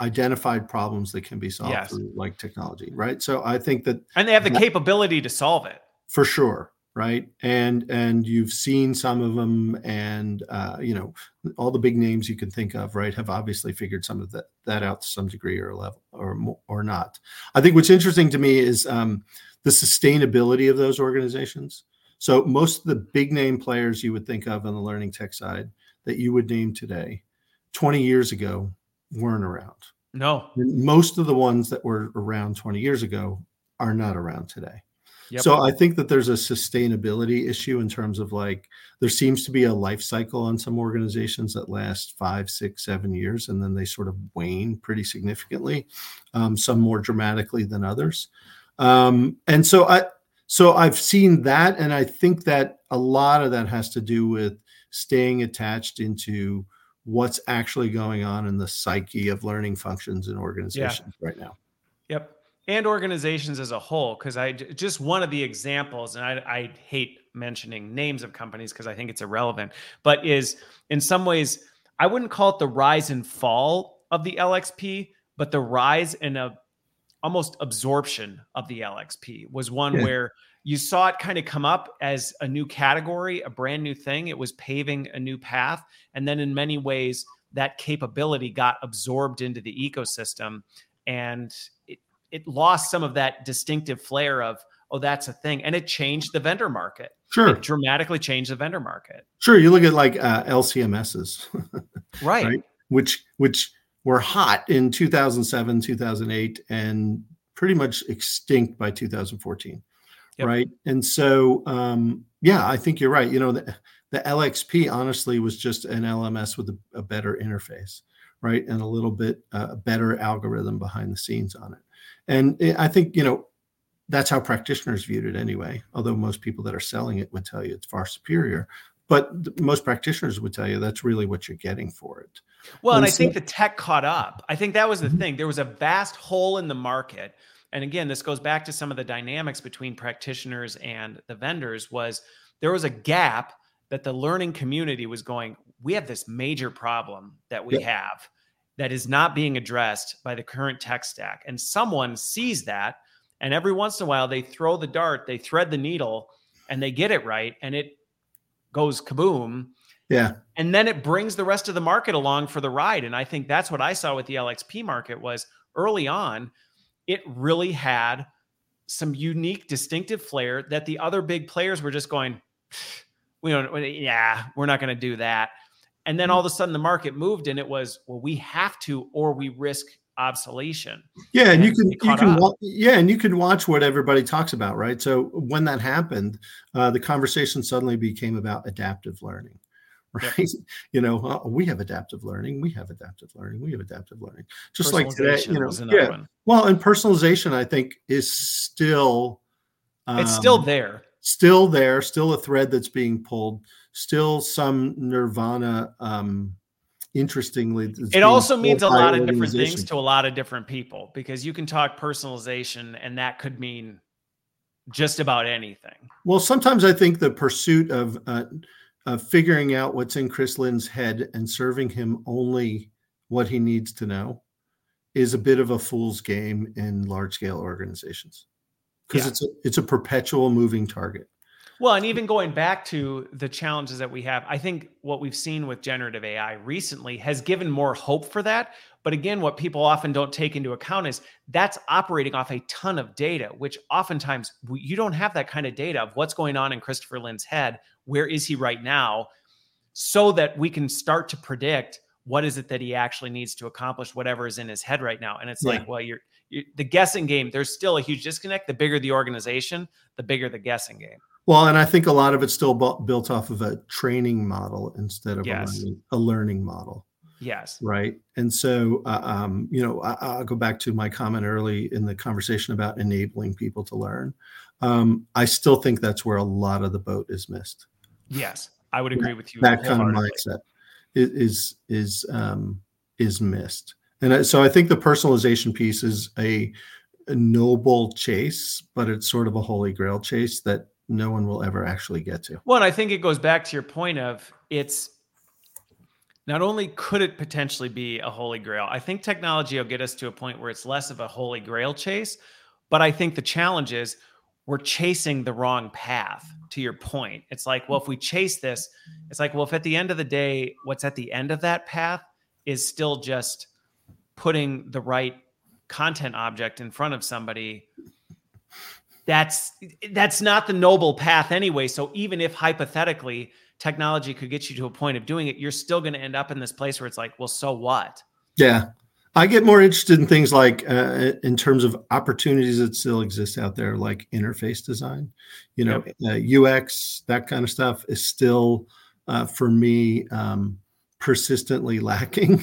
identified problems that can be solved yes. through like technology, right? So I think that and they have the that, capability to solve it for sure, right? And and you've seen some of them, and uh, you know all the big names you can think of, right, have obviously figured some of that that out to some degree or level or or not. I think what's interesting to me is um, the sustainability of those organizations. So most of the big name players you would think of on the learning tech side that you would name today, 20 years ago, weren't around. No. Most of the ones that were around 20 years ago are not around today. Yep. So I think that there's a sustainability issue in terms of like there seems to be a life cycle on some organizations that last five, six, seven years, and then they sort of wane pretty significantly, um, some more dramatically than others. Um, and so I so I've seen that, and I think that a lot of that has to do with staying attached into what's actually going on in the psyche of learning functions and organizations yeah. right now. Yep. And organizations as a whole, because I just one of the examples, and I, I hate mentioning names of companies because I think it's irrelevant, but is in some ways, I wouldn't call it the rise and fall of the LXP, but the rise and a almost absorption of the LXP was one yeah. where you saw it kind of come up as a new category, a brand new thing. It was paving a new path. And then in many ways, that capability got absorbed into the ecosystem and it, it lost some of that distinctive flair of, oh, that's a thing. And it changed the vendor market. Sure. It dramatically changed the vendor market. Sure. You look at like uh, LCMSs, right. right? Which, which were hot in 2007, 2008, and pretty much extinct by 2014 yep. right? And so, um, yeah, I think you're right. You know, the, the LXP honestly was just an LMS with a, a better interface, right, and a little bit uh, better algorithm behind the scenes on it. And it, I think you know that's how practitioners viewed it anyway. Although most people that are selling it would tell you it's far superior, but most practitioners would tell you that's really what you're getting for it. Well, and, and I so, think the tech caught up. I think that was the mm-hmm. thing. There was a vast hole in the market and again this goes back to some of the dynamics between practitioners and the vendors was there was a gap that the learning community was going we have this major problem that we have that is not being addressed by the current tech stack and someone sees that and every once in a while they throw the dart they thread the needle and they get it right and it goes kaboom. Yeah. And then it brings the rest of the market along for the ride. And I think that's what I saw with the LXP market was early on, it really had some unique, distinctive flair that the other big players were just going, we don't, yeah, we're not going to do that. And then all of a sudden the market moved and it was, well, we have to, or we risk obsolescence. Yeah, and, and you can you can wa- yeah, and you can watch what everybody talks about, right? So when that happened, uh, the conversation suddenly became about adaptive learning, right? Yep. You know, uh, we have adaptive learning, we have adaptive learning, we have adaptive learning. Just like today, you know, yeah. One. Well, and personalization, I think, is still um, it's still there, still there, still a thread that's being pulled, still some nirvana. Um, interestingly it also means a lot of different things to a lot of different people because you can talk personalization and that could mean just about anything well sometimes i think the pursuit of uh, uh, figuring out what's in chris lind's head and serving him only what he needs to know is a bit of a fool's game in large scale organizations because yeah. it's a, it's a perpetual moving target well, and even going back to the challenges that we have, I think what we've seen with generative AI recently has given more hope for that. But again, what people often don't take into account is that's operating off a ton of data, which oftentimes you don't have that kind of data of what's going on in Christopher Lind's head. Where is he right now? So that we can start to predict what is it that he actually needs to accomplish, whatever is in his head right now. And it's yeah. like, well, you're, you're the guessing game. There's still a huge disconnect. The bigger the organization, the bigger the guessing game. Well, and I think a lot of it's still built off of a training model instead of yes. a, learning, a, learning, model. Yes. Right. And so, uh, um, you know, I, will go back to my comment early in the conversation about enabling people to learn. Um, I still think that's where a lot of the boat is missed. Yes, I would agree with you. That kind of mindset is is um, is missed, and so I think the personalization piece is a, a noble chase, but it's sort of a holy grail chase that no one will ever actually get to. Well, and I think it goes back to your point of it's not only could it potentially be a holy grail, I think technology will get us to a point where it's less of a holy grail chase. But I think the challenge is we're chasing the wrong path to your point. It's like, well, if we chase this, it's like, well, if at the end of the day, what's at the end of that path is still just putting the right content object in front of somebody that's that's not the noble path anyway. So even if hypothetically technology could get you to a point of doing it you're still going to end up in this place where it's like well so what? Yeah i get more interested in things like uh, in terms of opportunities that still exist out there like interface design you know yep. uh, ux that kind of stuff is still uh, for me um, persistently lacking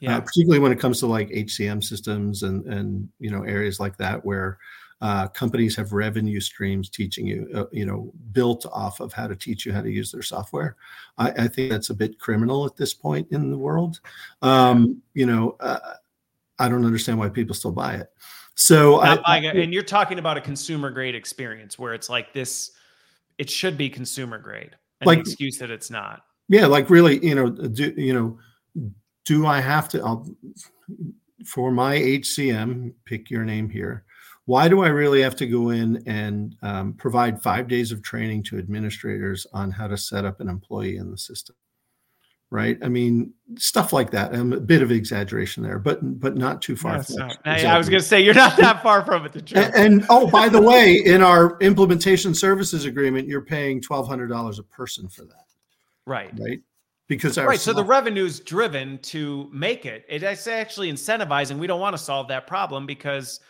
yeah. Uh, particularly when it comes to like hcm systems and and you know areas like that where uh, companies have revenue streams teaching you, uh, you know, built off of how to teach you how to use their software. I, I think that's a bit criminal at this point in the world. Um, you know, uh, I don't understand why people still buy it. So, I, I, and you're talking about a consumer grade experience where it's like this, it should be consumer grade. And like the excuse that it's not. Yeah, like really, you know, do you know, do I have to? I'll, for my HCM, pick your name here why do I really have to go in and um, provide five days of training to administrators on how to set up an employee in the system? Right. I mean, stuff like that. I'm a bit of exaggeration there, but but not too far. Yes, exactly. I was going to say you're not that far from it. The truth. And, and oh, by the way, in our implementation services agreement, you're paying twelve hundred dollars a person for that. Right. Right because right so the revenue's driven to make it it's actually incentivizing we don't want to solve that problem because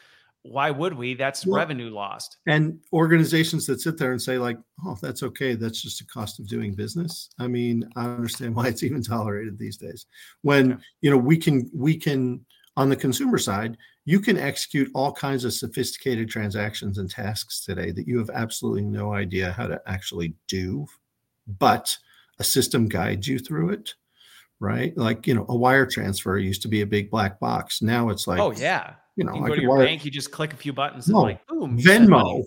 why would we? That's well, revenue lost. And organizations that sit there and say, like, oh, that's okay. That's just a cost of doing business. I mean, I understand why it's even tolerated these days. When yeah. you know we can we can on the consumer side, you can execute all kinds of sophisticated transactions and tasks today that you have absolutely no idea how to actually do, but a system guides you through it right? Like, you know, a wire transfer used to be a big black box. Now it's like, oh, yeah. You know, you go to your wire... bank, you just click a few buttons no, and like, boom. Venmo.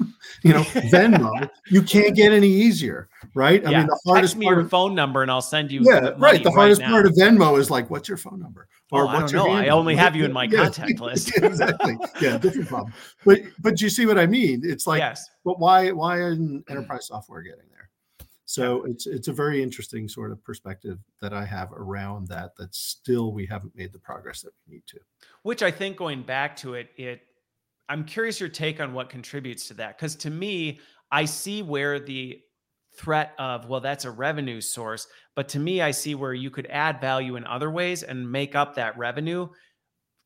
you know, Venmo, you can't get any easier, right? I yeah. mean, the hardest Text me your of, phone number and I'll send you. Yeah, right. The hardest part of Venmo is like, what's your phone number? Or oh, what's I don't know. I only have you in my yeah, contact list. exactly. Yeah, different problem. But but you see what I mean? It's like, yes. but why why isn't enterprise software getting there? So it's it's a very interesting sort of perspective that I have around that. That still we haven't made the progress that we need to. Which I think going back to it, it I'm curious your take on what contributes to that. Because to me, I see where the threat of, well, that's a revenue source. But to me, I see where you could add value in other ways and make up that revenue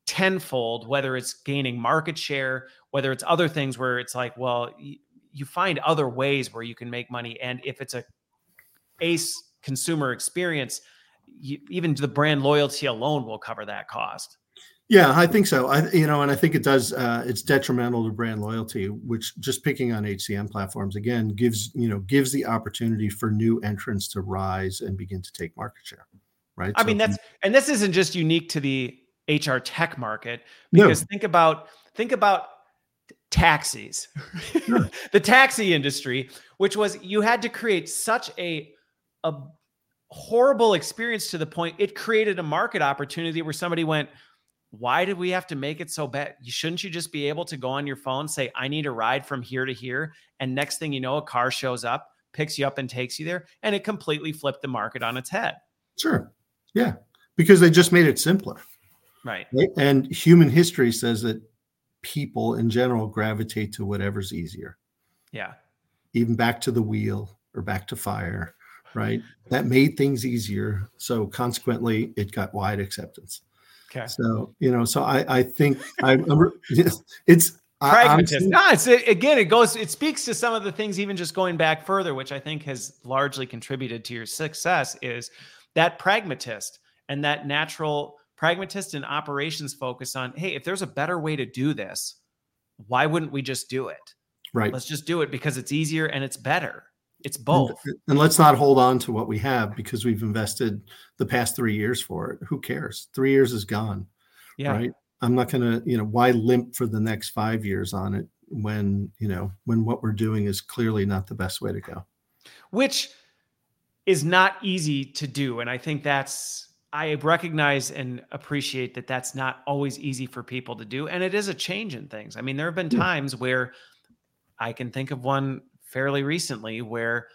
tenfold, whether it's gaining market share, whether it's other things where it's like, well, you find other ways where you can make money. And if it's a ace consumer experience, you, even the brand loyalty alone will cover that cost. Yeah, I think so. I you know, and I think it does. Uh, it's detrimental to brand loyalty, which just picking on HCM platforms again gives you know gives the opportunity for new entrants to rise and begin to take market share. Right. I so mean, that's and this isn't just unique to the HR tech market because no. think about think about taxis, sure. the taxi industry, which was you had to create such a a horrible experience to the point it created a market opportunity where somebody went why did we have to make it so bad? Shouldn't you just be able to go on your phone, say, I need a ride from here to here? And next thing you know, a car shows up, picks you up, and takes you there. And it completely flipped the market on its head. Sure. Yeah. Because they just made it simpler. Right. right? And human history says that people in general gravitate to whatever's easier. Yeah. Even back to the wheel or back to fire, right? That made things easier. So consequently, it got wide acceptance. Okay. So you know, so I I think I it's pragmatist. No, it's again, it goes, it speaks to some of the things, even just going back further, which I think has largely contributed to your success, is that pragmatist and that natural pragmatist and operations focus on, hey, if there's a better way to do this, why wouldn't we just do it? Right. Let's just do it because it's easier and it's better. It's both. And, and, let's not hold on to what we have because we've invested the past three years for it. Who cares? Three years is gone. Yeah. Right. I'm not going to, you know, why limp for the next five years on it when, you know, when what we're doing is clearly not the best way to go. Which is not easy to do. And I think that's, I recognize and appreciate that that's not always easy for people to do. And it is a change in things. I mean, there have been times where I can think of one fairly recently where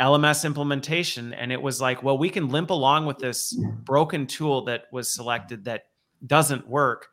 LMS implementation and it was like, well, we can limp along with this broken tool that was selected that doesn't work,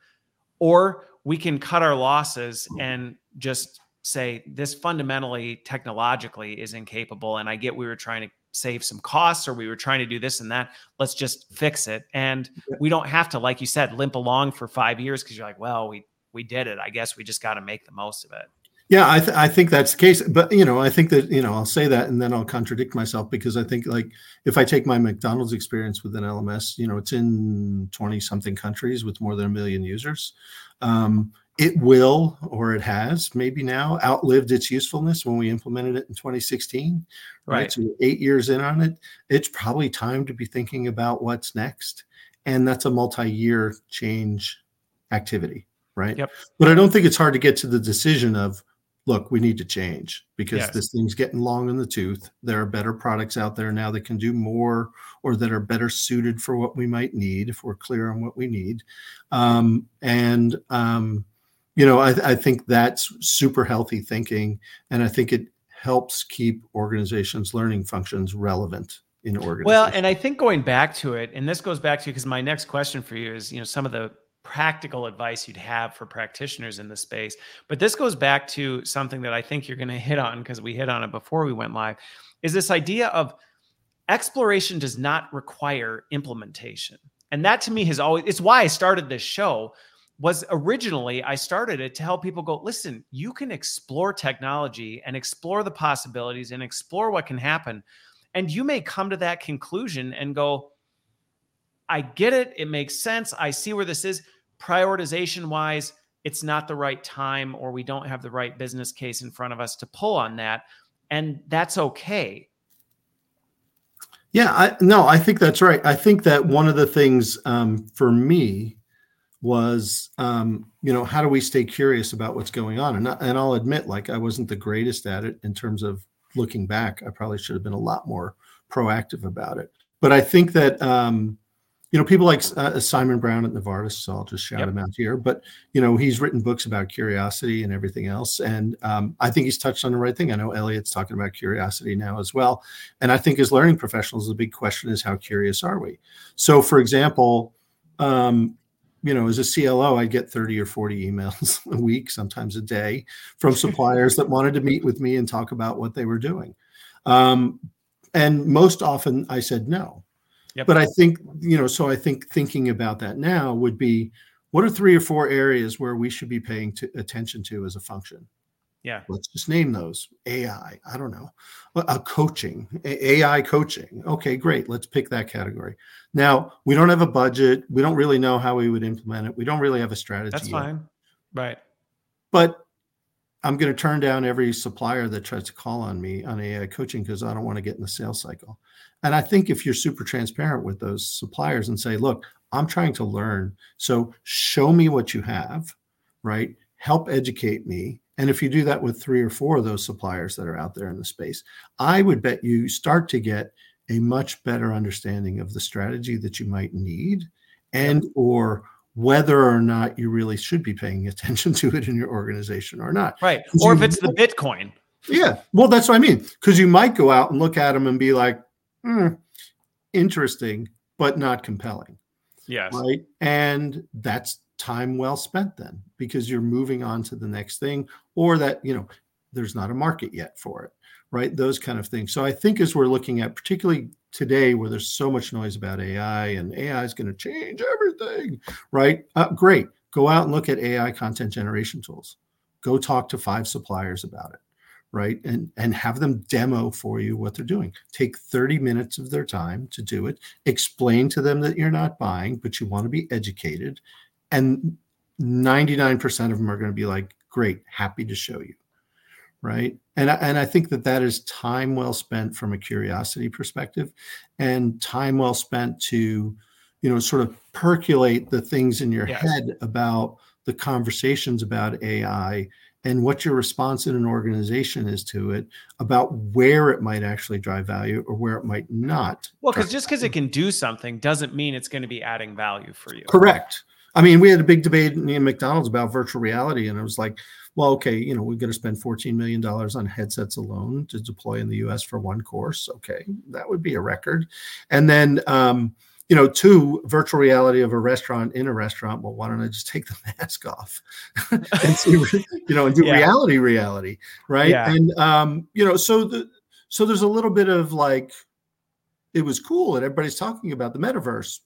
or we can cut our losses and just say this fundamentally technologically is incapable. And I get we were trying to save some costs or we were trying to do this and that. Let's just fix it. And we don't have to, like you said, limp along for five years because you're like, well, we we did it. I guess we just got to make the most of it. Yeah, I, th- I think that's the case. But, you know, I think that, you know, I'll say that and then I'll contradict myself because I think, like, if I take my McDonald's experience with an LMS, you know, it's in 20 something countries with more than a million users. Um, it will, or it has maybe now outlived its usefulness when we implemented it in 2016. Right. right. So, eight years in on it, it's probably time to be thinking about what's next. And that's a multi year change activity. Right. Yep. But I don't think it's hard to get to the decision of, look, we need to change because yes. this thing's getting long in the tooth. There are better products out there now that can do more or that are better suited for what we might need if we're clear on what we need. Um, and, um, you know, I, I think that's super healthy thinking. And I think it helps keep organizations' learning functions relevant in organizations. Well, and I think going back to it, and this goes back to because my next question for you is, you know, some of the practical advice you'd have for practitioners in the space. But this goes back to something that I think you're going to hit on because we hit on it before we went live is this idea of exploration does not require implementation. And that to me has always it's why I started this show was originally I started it to help people go listen, you can explore technology and explore the possibilities and explore what can happen. And you may come to that conclusion and go, I get it. It makes sense. I see where this is. Prioritization wise, it's not the right time, or we don't have the right business case in front of us to pull on that. And that's okay. Yeah, I, no, I think that's right. I think that one of the things um, for me was um, you know how do we stay curious about what's going on? And, and i'll admit like i wasn't the greatest at it in terms of looking back. I probably should have been a lot more proactive about it. But i think that um, you know people like uh, simon brown at novartis so i'll just shout yep. him out here. But you know he's written books about curiosity and everything else. And um, i think he's touched on the right thing. I know elliot's talking about curiosity now as well. And i think as learning professionals the big question is how curious are we? So for example um, you know, as a CLO, I get 30 or 40 emails a week, sometimes a day, from suppliers that wanted to meet with me and talk about what they were doing. Um, and most often I said no. Yep. But I think, you know, so I think thinking about that now would be what are three or four areas where we should be paying to, attention to as a function? Yeah. Let's just name those. AI, I don't know. A coaching, AI coaching. Okay, great. Let's pick that category. Now, we don't have a budget. We don't really know how we would implement it. We don't really have a strategy. That's fine. Yet. Right. But I'm going to turn down every supplier that tries to call on me on AI coaching because I don't want to get in the sales cycle. And I think if you're super transparent with those suppliers and say, look, I'm trying to learn. So show me what you have, right? Help educate me and if you do that with three or four of those suppliers that are out there in the space, I would bet you start to get a much better understanding of the strategy that you might need and or whether or not you really should be paying attention to it in your organization or not. Right. Or if it's the Bitcoin. Yeah. Well, that's what I mean. Because you might go out and look at them and be like, hmm, interesting, but not compelling. Yes. Right. And that's time well spent then because you're moving on to the next thing or that you know there's not a market yet for it right? Those kind of things. So i think as we're looking at particularly today where there's so much noise about ai and ai is going to change everything right? Uh, great. Go out and look at ai content generation tools. Go talk to five suppliers about it right? And and have them demo for you what they're doing. Take 30 minutes of their time to do it. Explain to them that you're not buying but you want to be educated. And 99% of them are going to be like great. Happy to show you right? And and i think that that is time well spent from a curiosity perspective and time well spent to you know sort of percolate the things in your yes. head about the conversations about ai and what your response in an organization is to it about where it might actually drive value or where it might not well because just because it can do something doesn't mean it's going to be adding value for you. Correct I mean, we had a big debate in McDonald's about virtual reality, and it was like, well, okay, you know, we're going to spend $14 million on headsets alone to deploy in the US for one course. Okay, that would be a record. And then, um, you know, two, virtual reality of a restaurant in a restaurant. Well, why don't I just take the mask off and see, you know, and do yeah. reality, reality, right? Yeah. And, um, you know, so the, so there's a little bit of like, it was cool and everybody's talking about the metaverse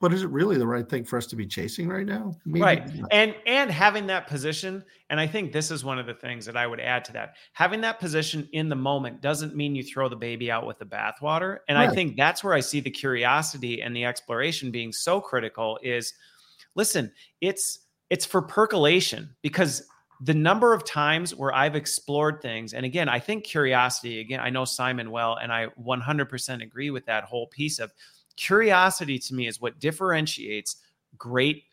but is it really the right thing for us to be chasing right now? Maybe right. Not. And and having that position, and I think this is one of the things that I would add to that. Having that position in the moment doesn't mean you throw the baby out with the bathwater. And right. I think that's where I see the curiosity and the exploration being so critical is listen, it's it's for percolation because the number of times where I've explored things, and again, I think curiosity, again, I know Simon well, and I 100% agree with that whole piece of Curiosity to me is what differentiates great,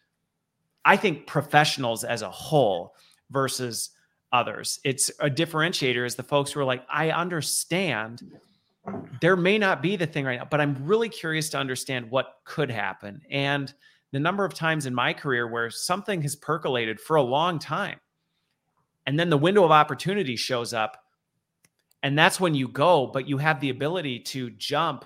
I think, professionals as a whole versus others. It's a differentiator is the folks who are like, I understand there may not be the thing right now, but I'm really curious to understand what could happen. And the number of times in my career where something has percolated for a long time and then the window of opportunity shows up and that's when you go but you have the ability to jump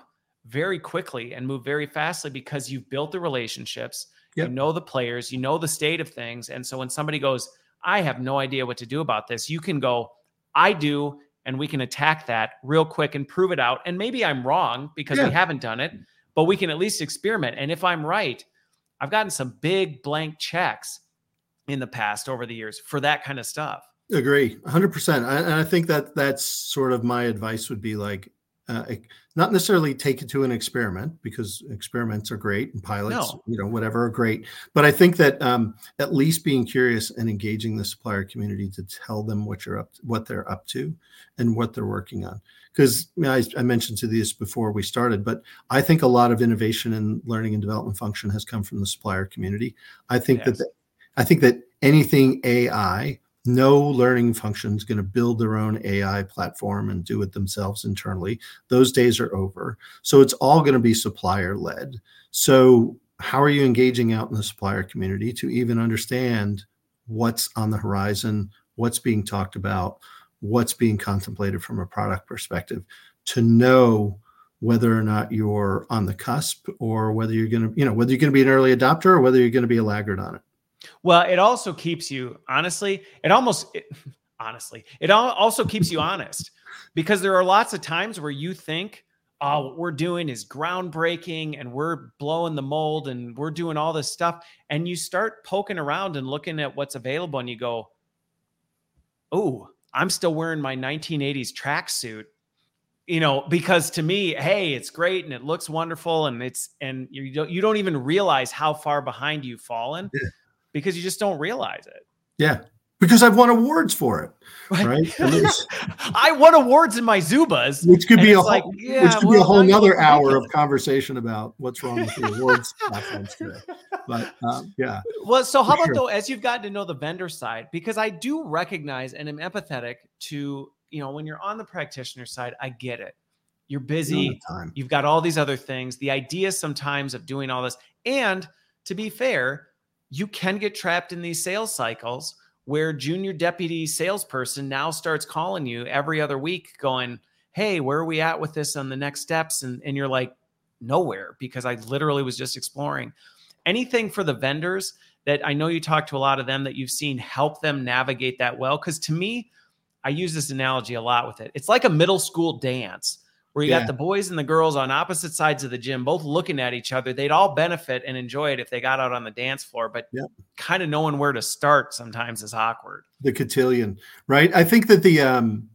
very quickly and move very fastly because you've built the relationships, yep. you know the players, you know the state of things. And so when somebody goes, I have no idea what to do about this, you can go, I do, and we can attack that real quick and prove it out. And maybe I'm wrong because yeah. we haven't done it, but we can at least experiment. And if I'm right, I've gotten some big blank checks in the past over the years for that kind of stuff. Agree 100%. And I think that that's sort of my advice would be like, uh, not necessarily take it to an experiment because experiments are great and pilots, no. you know, whatever are great. But I think that um, at least being curious and engaging the supplier community to tell them what you're up, to, what they're up to, and what they're working on. Because you know, I, I, mentioned to this before we started, but I think a lot of innovation and learning and development function has come from the supplier community. I think yes. that the, I think that anything AI no learning function is going to build their own AI platform and do it themselves internally. Those days are over. So it's all going to be supplier led. So, how are you engaging out in the supplier community to even understand what's on the horizon, what's being talked about, what's being contemplated from a product perspective, to know whether or not you're on the cusp or whether you're going to, you know, whether you're going to be an early adopter or whether you're going to be a laggard on it. Well, it also keeps you honestly, it almost it, honestly, it also keeps you honest because there are lots of times where you think, oh, what we're doing is groundbreaking and we're blowing the mold and we're doing all this stuff. And you start poking around and looking at what's available and you go, oh, I'm still wearing my 1980s tracksuit you know because to me hey it's great and it looks wonderful and it's and you don't you don't even realize how far behind you've fallen yeah because you just don't realize it. Yeah. Because I've won awards for it, right? I won awards in my Zubaz, which could be a whole, like, yeah, which could well, be a whole another hour of conversation about what's wrong with the awards platforms today. But um, yeah. Well, so how about sure. though, as you've gotten to know the vendor side, because I do recognize and am empathetic to you know when you're on the practitioner side, I get it. You're busy. You've got all these other things. The idea sometimes of doing all this, and to be fair, you can get trapped in these sales cycles where junior deputy salesperson now starts calling you every other week going hey where are we at with this on the next steps? And, and you're like nowhere because i literally was just exploring. Anything for the vendors that i know you talk to a lot of them that you've seen help them navigate that well because to me i use this analogy a lot with it. It's like a middle school dance where you yeah. got the boys and the girls on opposite sides of the gym, both looking at each other. They'd all benefit and enjoy it if they got out on the dance floor, but yeah. kind of knowing where to start sometimes is awkward. The cotillion, right? I think that the um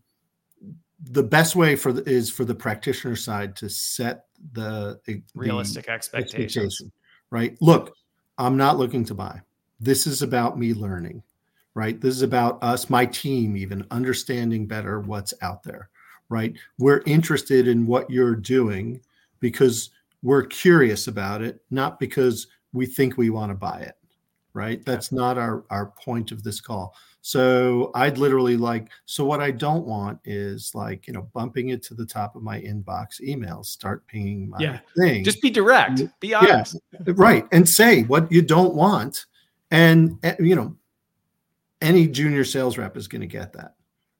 the best way for the, is for the practitioner side to set the, the realistic expectations. Expectation, right? Look, I'm not looking to buy. This is about me learning, right? This is about us, my team, even understanding better what's out there right? We're interested in what you're doing because we're curious about it, not because we think we want to buy it, right? That's not our, our point of this call. So I'd literally like, so what I don't want is like, you know, bumping it to the top of my inbox emails, start pinging my yeah. thing. Just be direct, be honest. Yeah, right. And say what you don't want. And, eh, you know, any junior sales rep is going to get that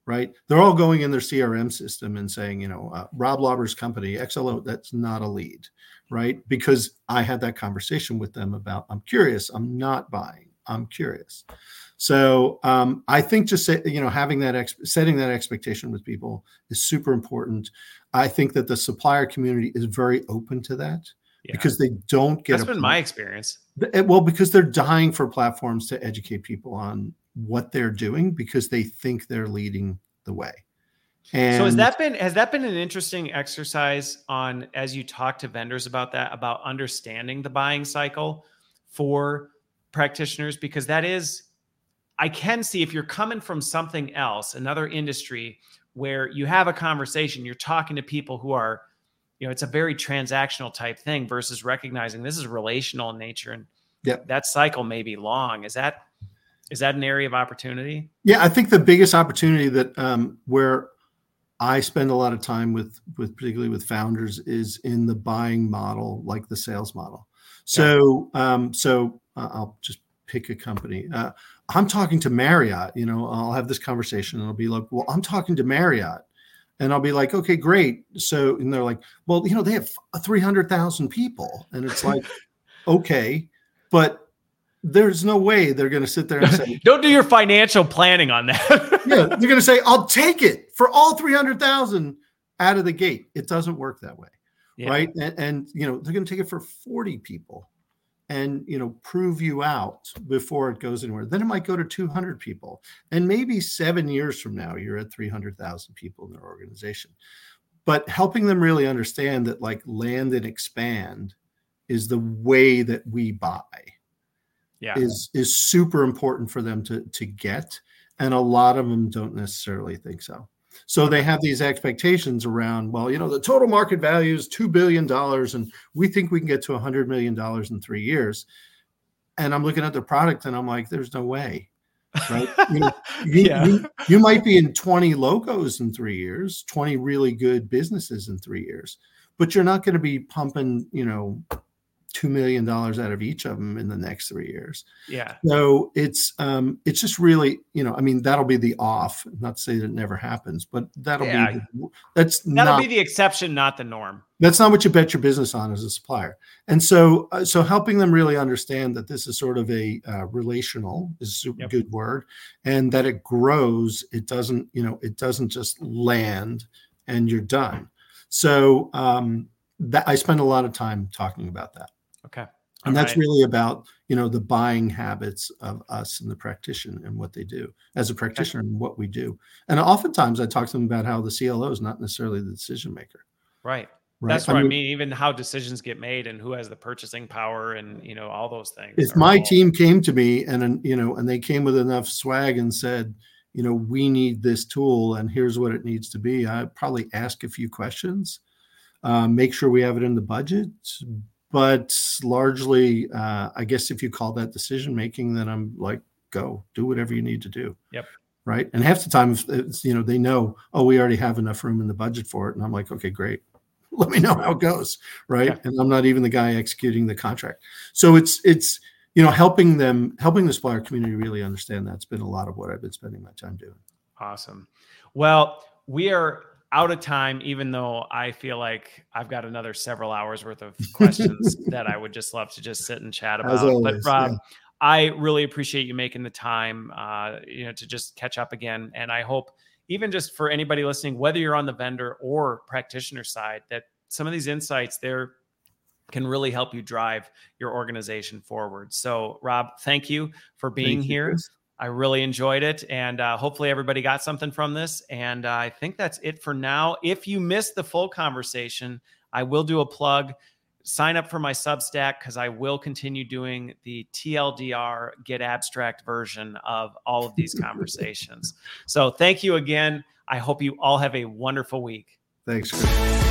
right? They're all going in their CRM system and saying, you know, uh, Rob Lauber's company, XLO, that's not a lead, right? Because I had that conversation with them about, I'm curious, I'm not buying, I'm curious. So um, I think just say, you know having that ex- setting that expectation with people is super important. I think that the supplier community is very open to that yeah. because they don't get. That's been my experience. Eh, well, because they're dying for platforms to educate people on what they're doing because they think they're leading the way. And so has that been has that been an interesting exercise on as you talk to vendors about that about understanding the buying cycle for practitioners because that is I can see if you're coming from something else, another industry where you have a conversation, you're talking to people who are, you know, it's a very transactional type thing versus recognizing this is relational in nature and yep. that cycle may be long. Is that is that an area of opportunity? Yeah, I think the biggest opportunity that um, where I spend a lot of time with, with particularly with founders, is in the buying model, like the sales model. So, yeah. um, so uh, I'll just pick a company. Uh, I'm talking to Marriott. You know, I'll have this conversation, and I'll be like, "Well, I'm talking to Marriott," and I'll be like, "Okay, great." So, and they're like, "Well, you know, they have 300,000 people," and it's like, "Okay, but." there's no way they're going to sit there and say, "Don't do your financial planning on that." yeah, they're going to say, "I'll take it for all three hundred thousand out of the gate." It doesn't work that way, yeah. right? And, and, you know they're going to take it for forty people, and you know prove you out before it goes anywhere. Then it might go to two hundred people, and maybe seven years from now you're at three hundred thousand people in their organization. but helping them really understand that like land and expand is the way that we buy yeah. is is super important for them to to get and a lot of them don't necessarily think so so they have these expectations around well you know the total market value is 2 billion dollars and we think we can get to 100 million dollars in 3 years and i'm looking at the product and i'm like there's no way right you, know, you, yeah. you, you might be in 20 logos in 3 years 20 really good businesses in 3 years but you're not going to be pumping you know two million dollars out of each of them in the next three years. Yeah. So it's um it's just really you know I mean that'll be the off. Not to say that it never happens, but that'll yeah. be that's that'll not, be the exception, not the norm. That's not what you bet your business on as a supplier. And so uh, so helping them really understand that this is sort of a uh, relational is a super yep. good word, and that it grows. It doesn't you know it doesn't just land and you're done. So um, that I spend a lot of time talking about that. And that's right. really about you know the buying habits of us and the practitioner and what they do as a practitioner okay. and what we do. And oftentimes I talk to them about how the CLO is not necessarily the decision maker. Right. Right? That's what I mean, I mean, Even how decisions get made and who has the purchasing power and you know all those things. If my all... team came to me and you know and they came with enough swag and said, you know, we need this tool and here's what it needs to be, I'd probably ask a few questions, uh, make sure we have it in the budget, but largely uh, i guess if you call that decision making then i'm like go do whatever you need to do. Yep. Right? And half the time it's you know they know oh we already have enough room in the budget for it and i'm like okay great. Let me know how it goes right? Yeah. and i'm not even the guy executing the contract. So it's it's you know helping them helping the supplier community really understand that's been a lot of what i've been spending my time doing. Awesome. Well we are out of time, even though I feel like I've got another several hours worth of questions that I would just love to just sit and chat about. Always, but Rob, yeah. I really appreciate you making the time, uh, you know, to just catch up again. And I hope even just for anybody listening, whether you're on the vendor or practitioner side, that some of these insights there can really help you drive your organization forward. So, Rob, thank you for being thank here. You, I really enjoyed it. And uh, hopefully, everybody got something from this. And uh, I think that's it for now. If you missed the full conversation, I will do a plug. Sign up for my Substack because I will continue doing the TLDR getAbstract version of all of these conversations. so, thank you again. I hope you all have a wonderful week. Thanks, Chris.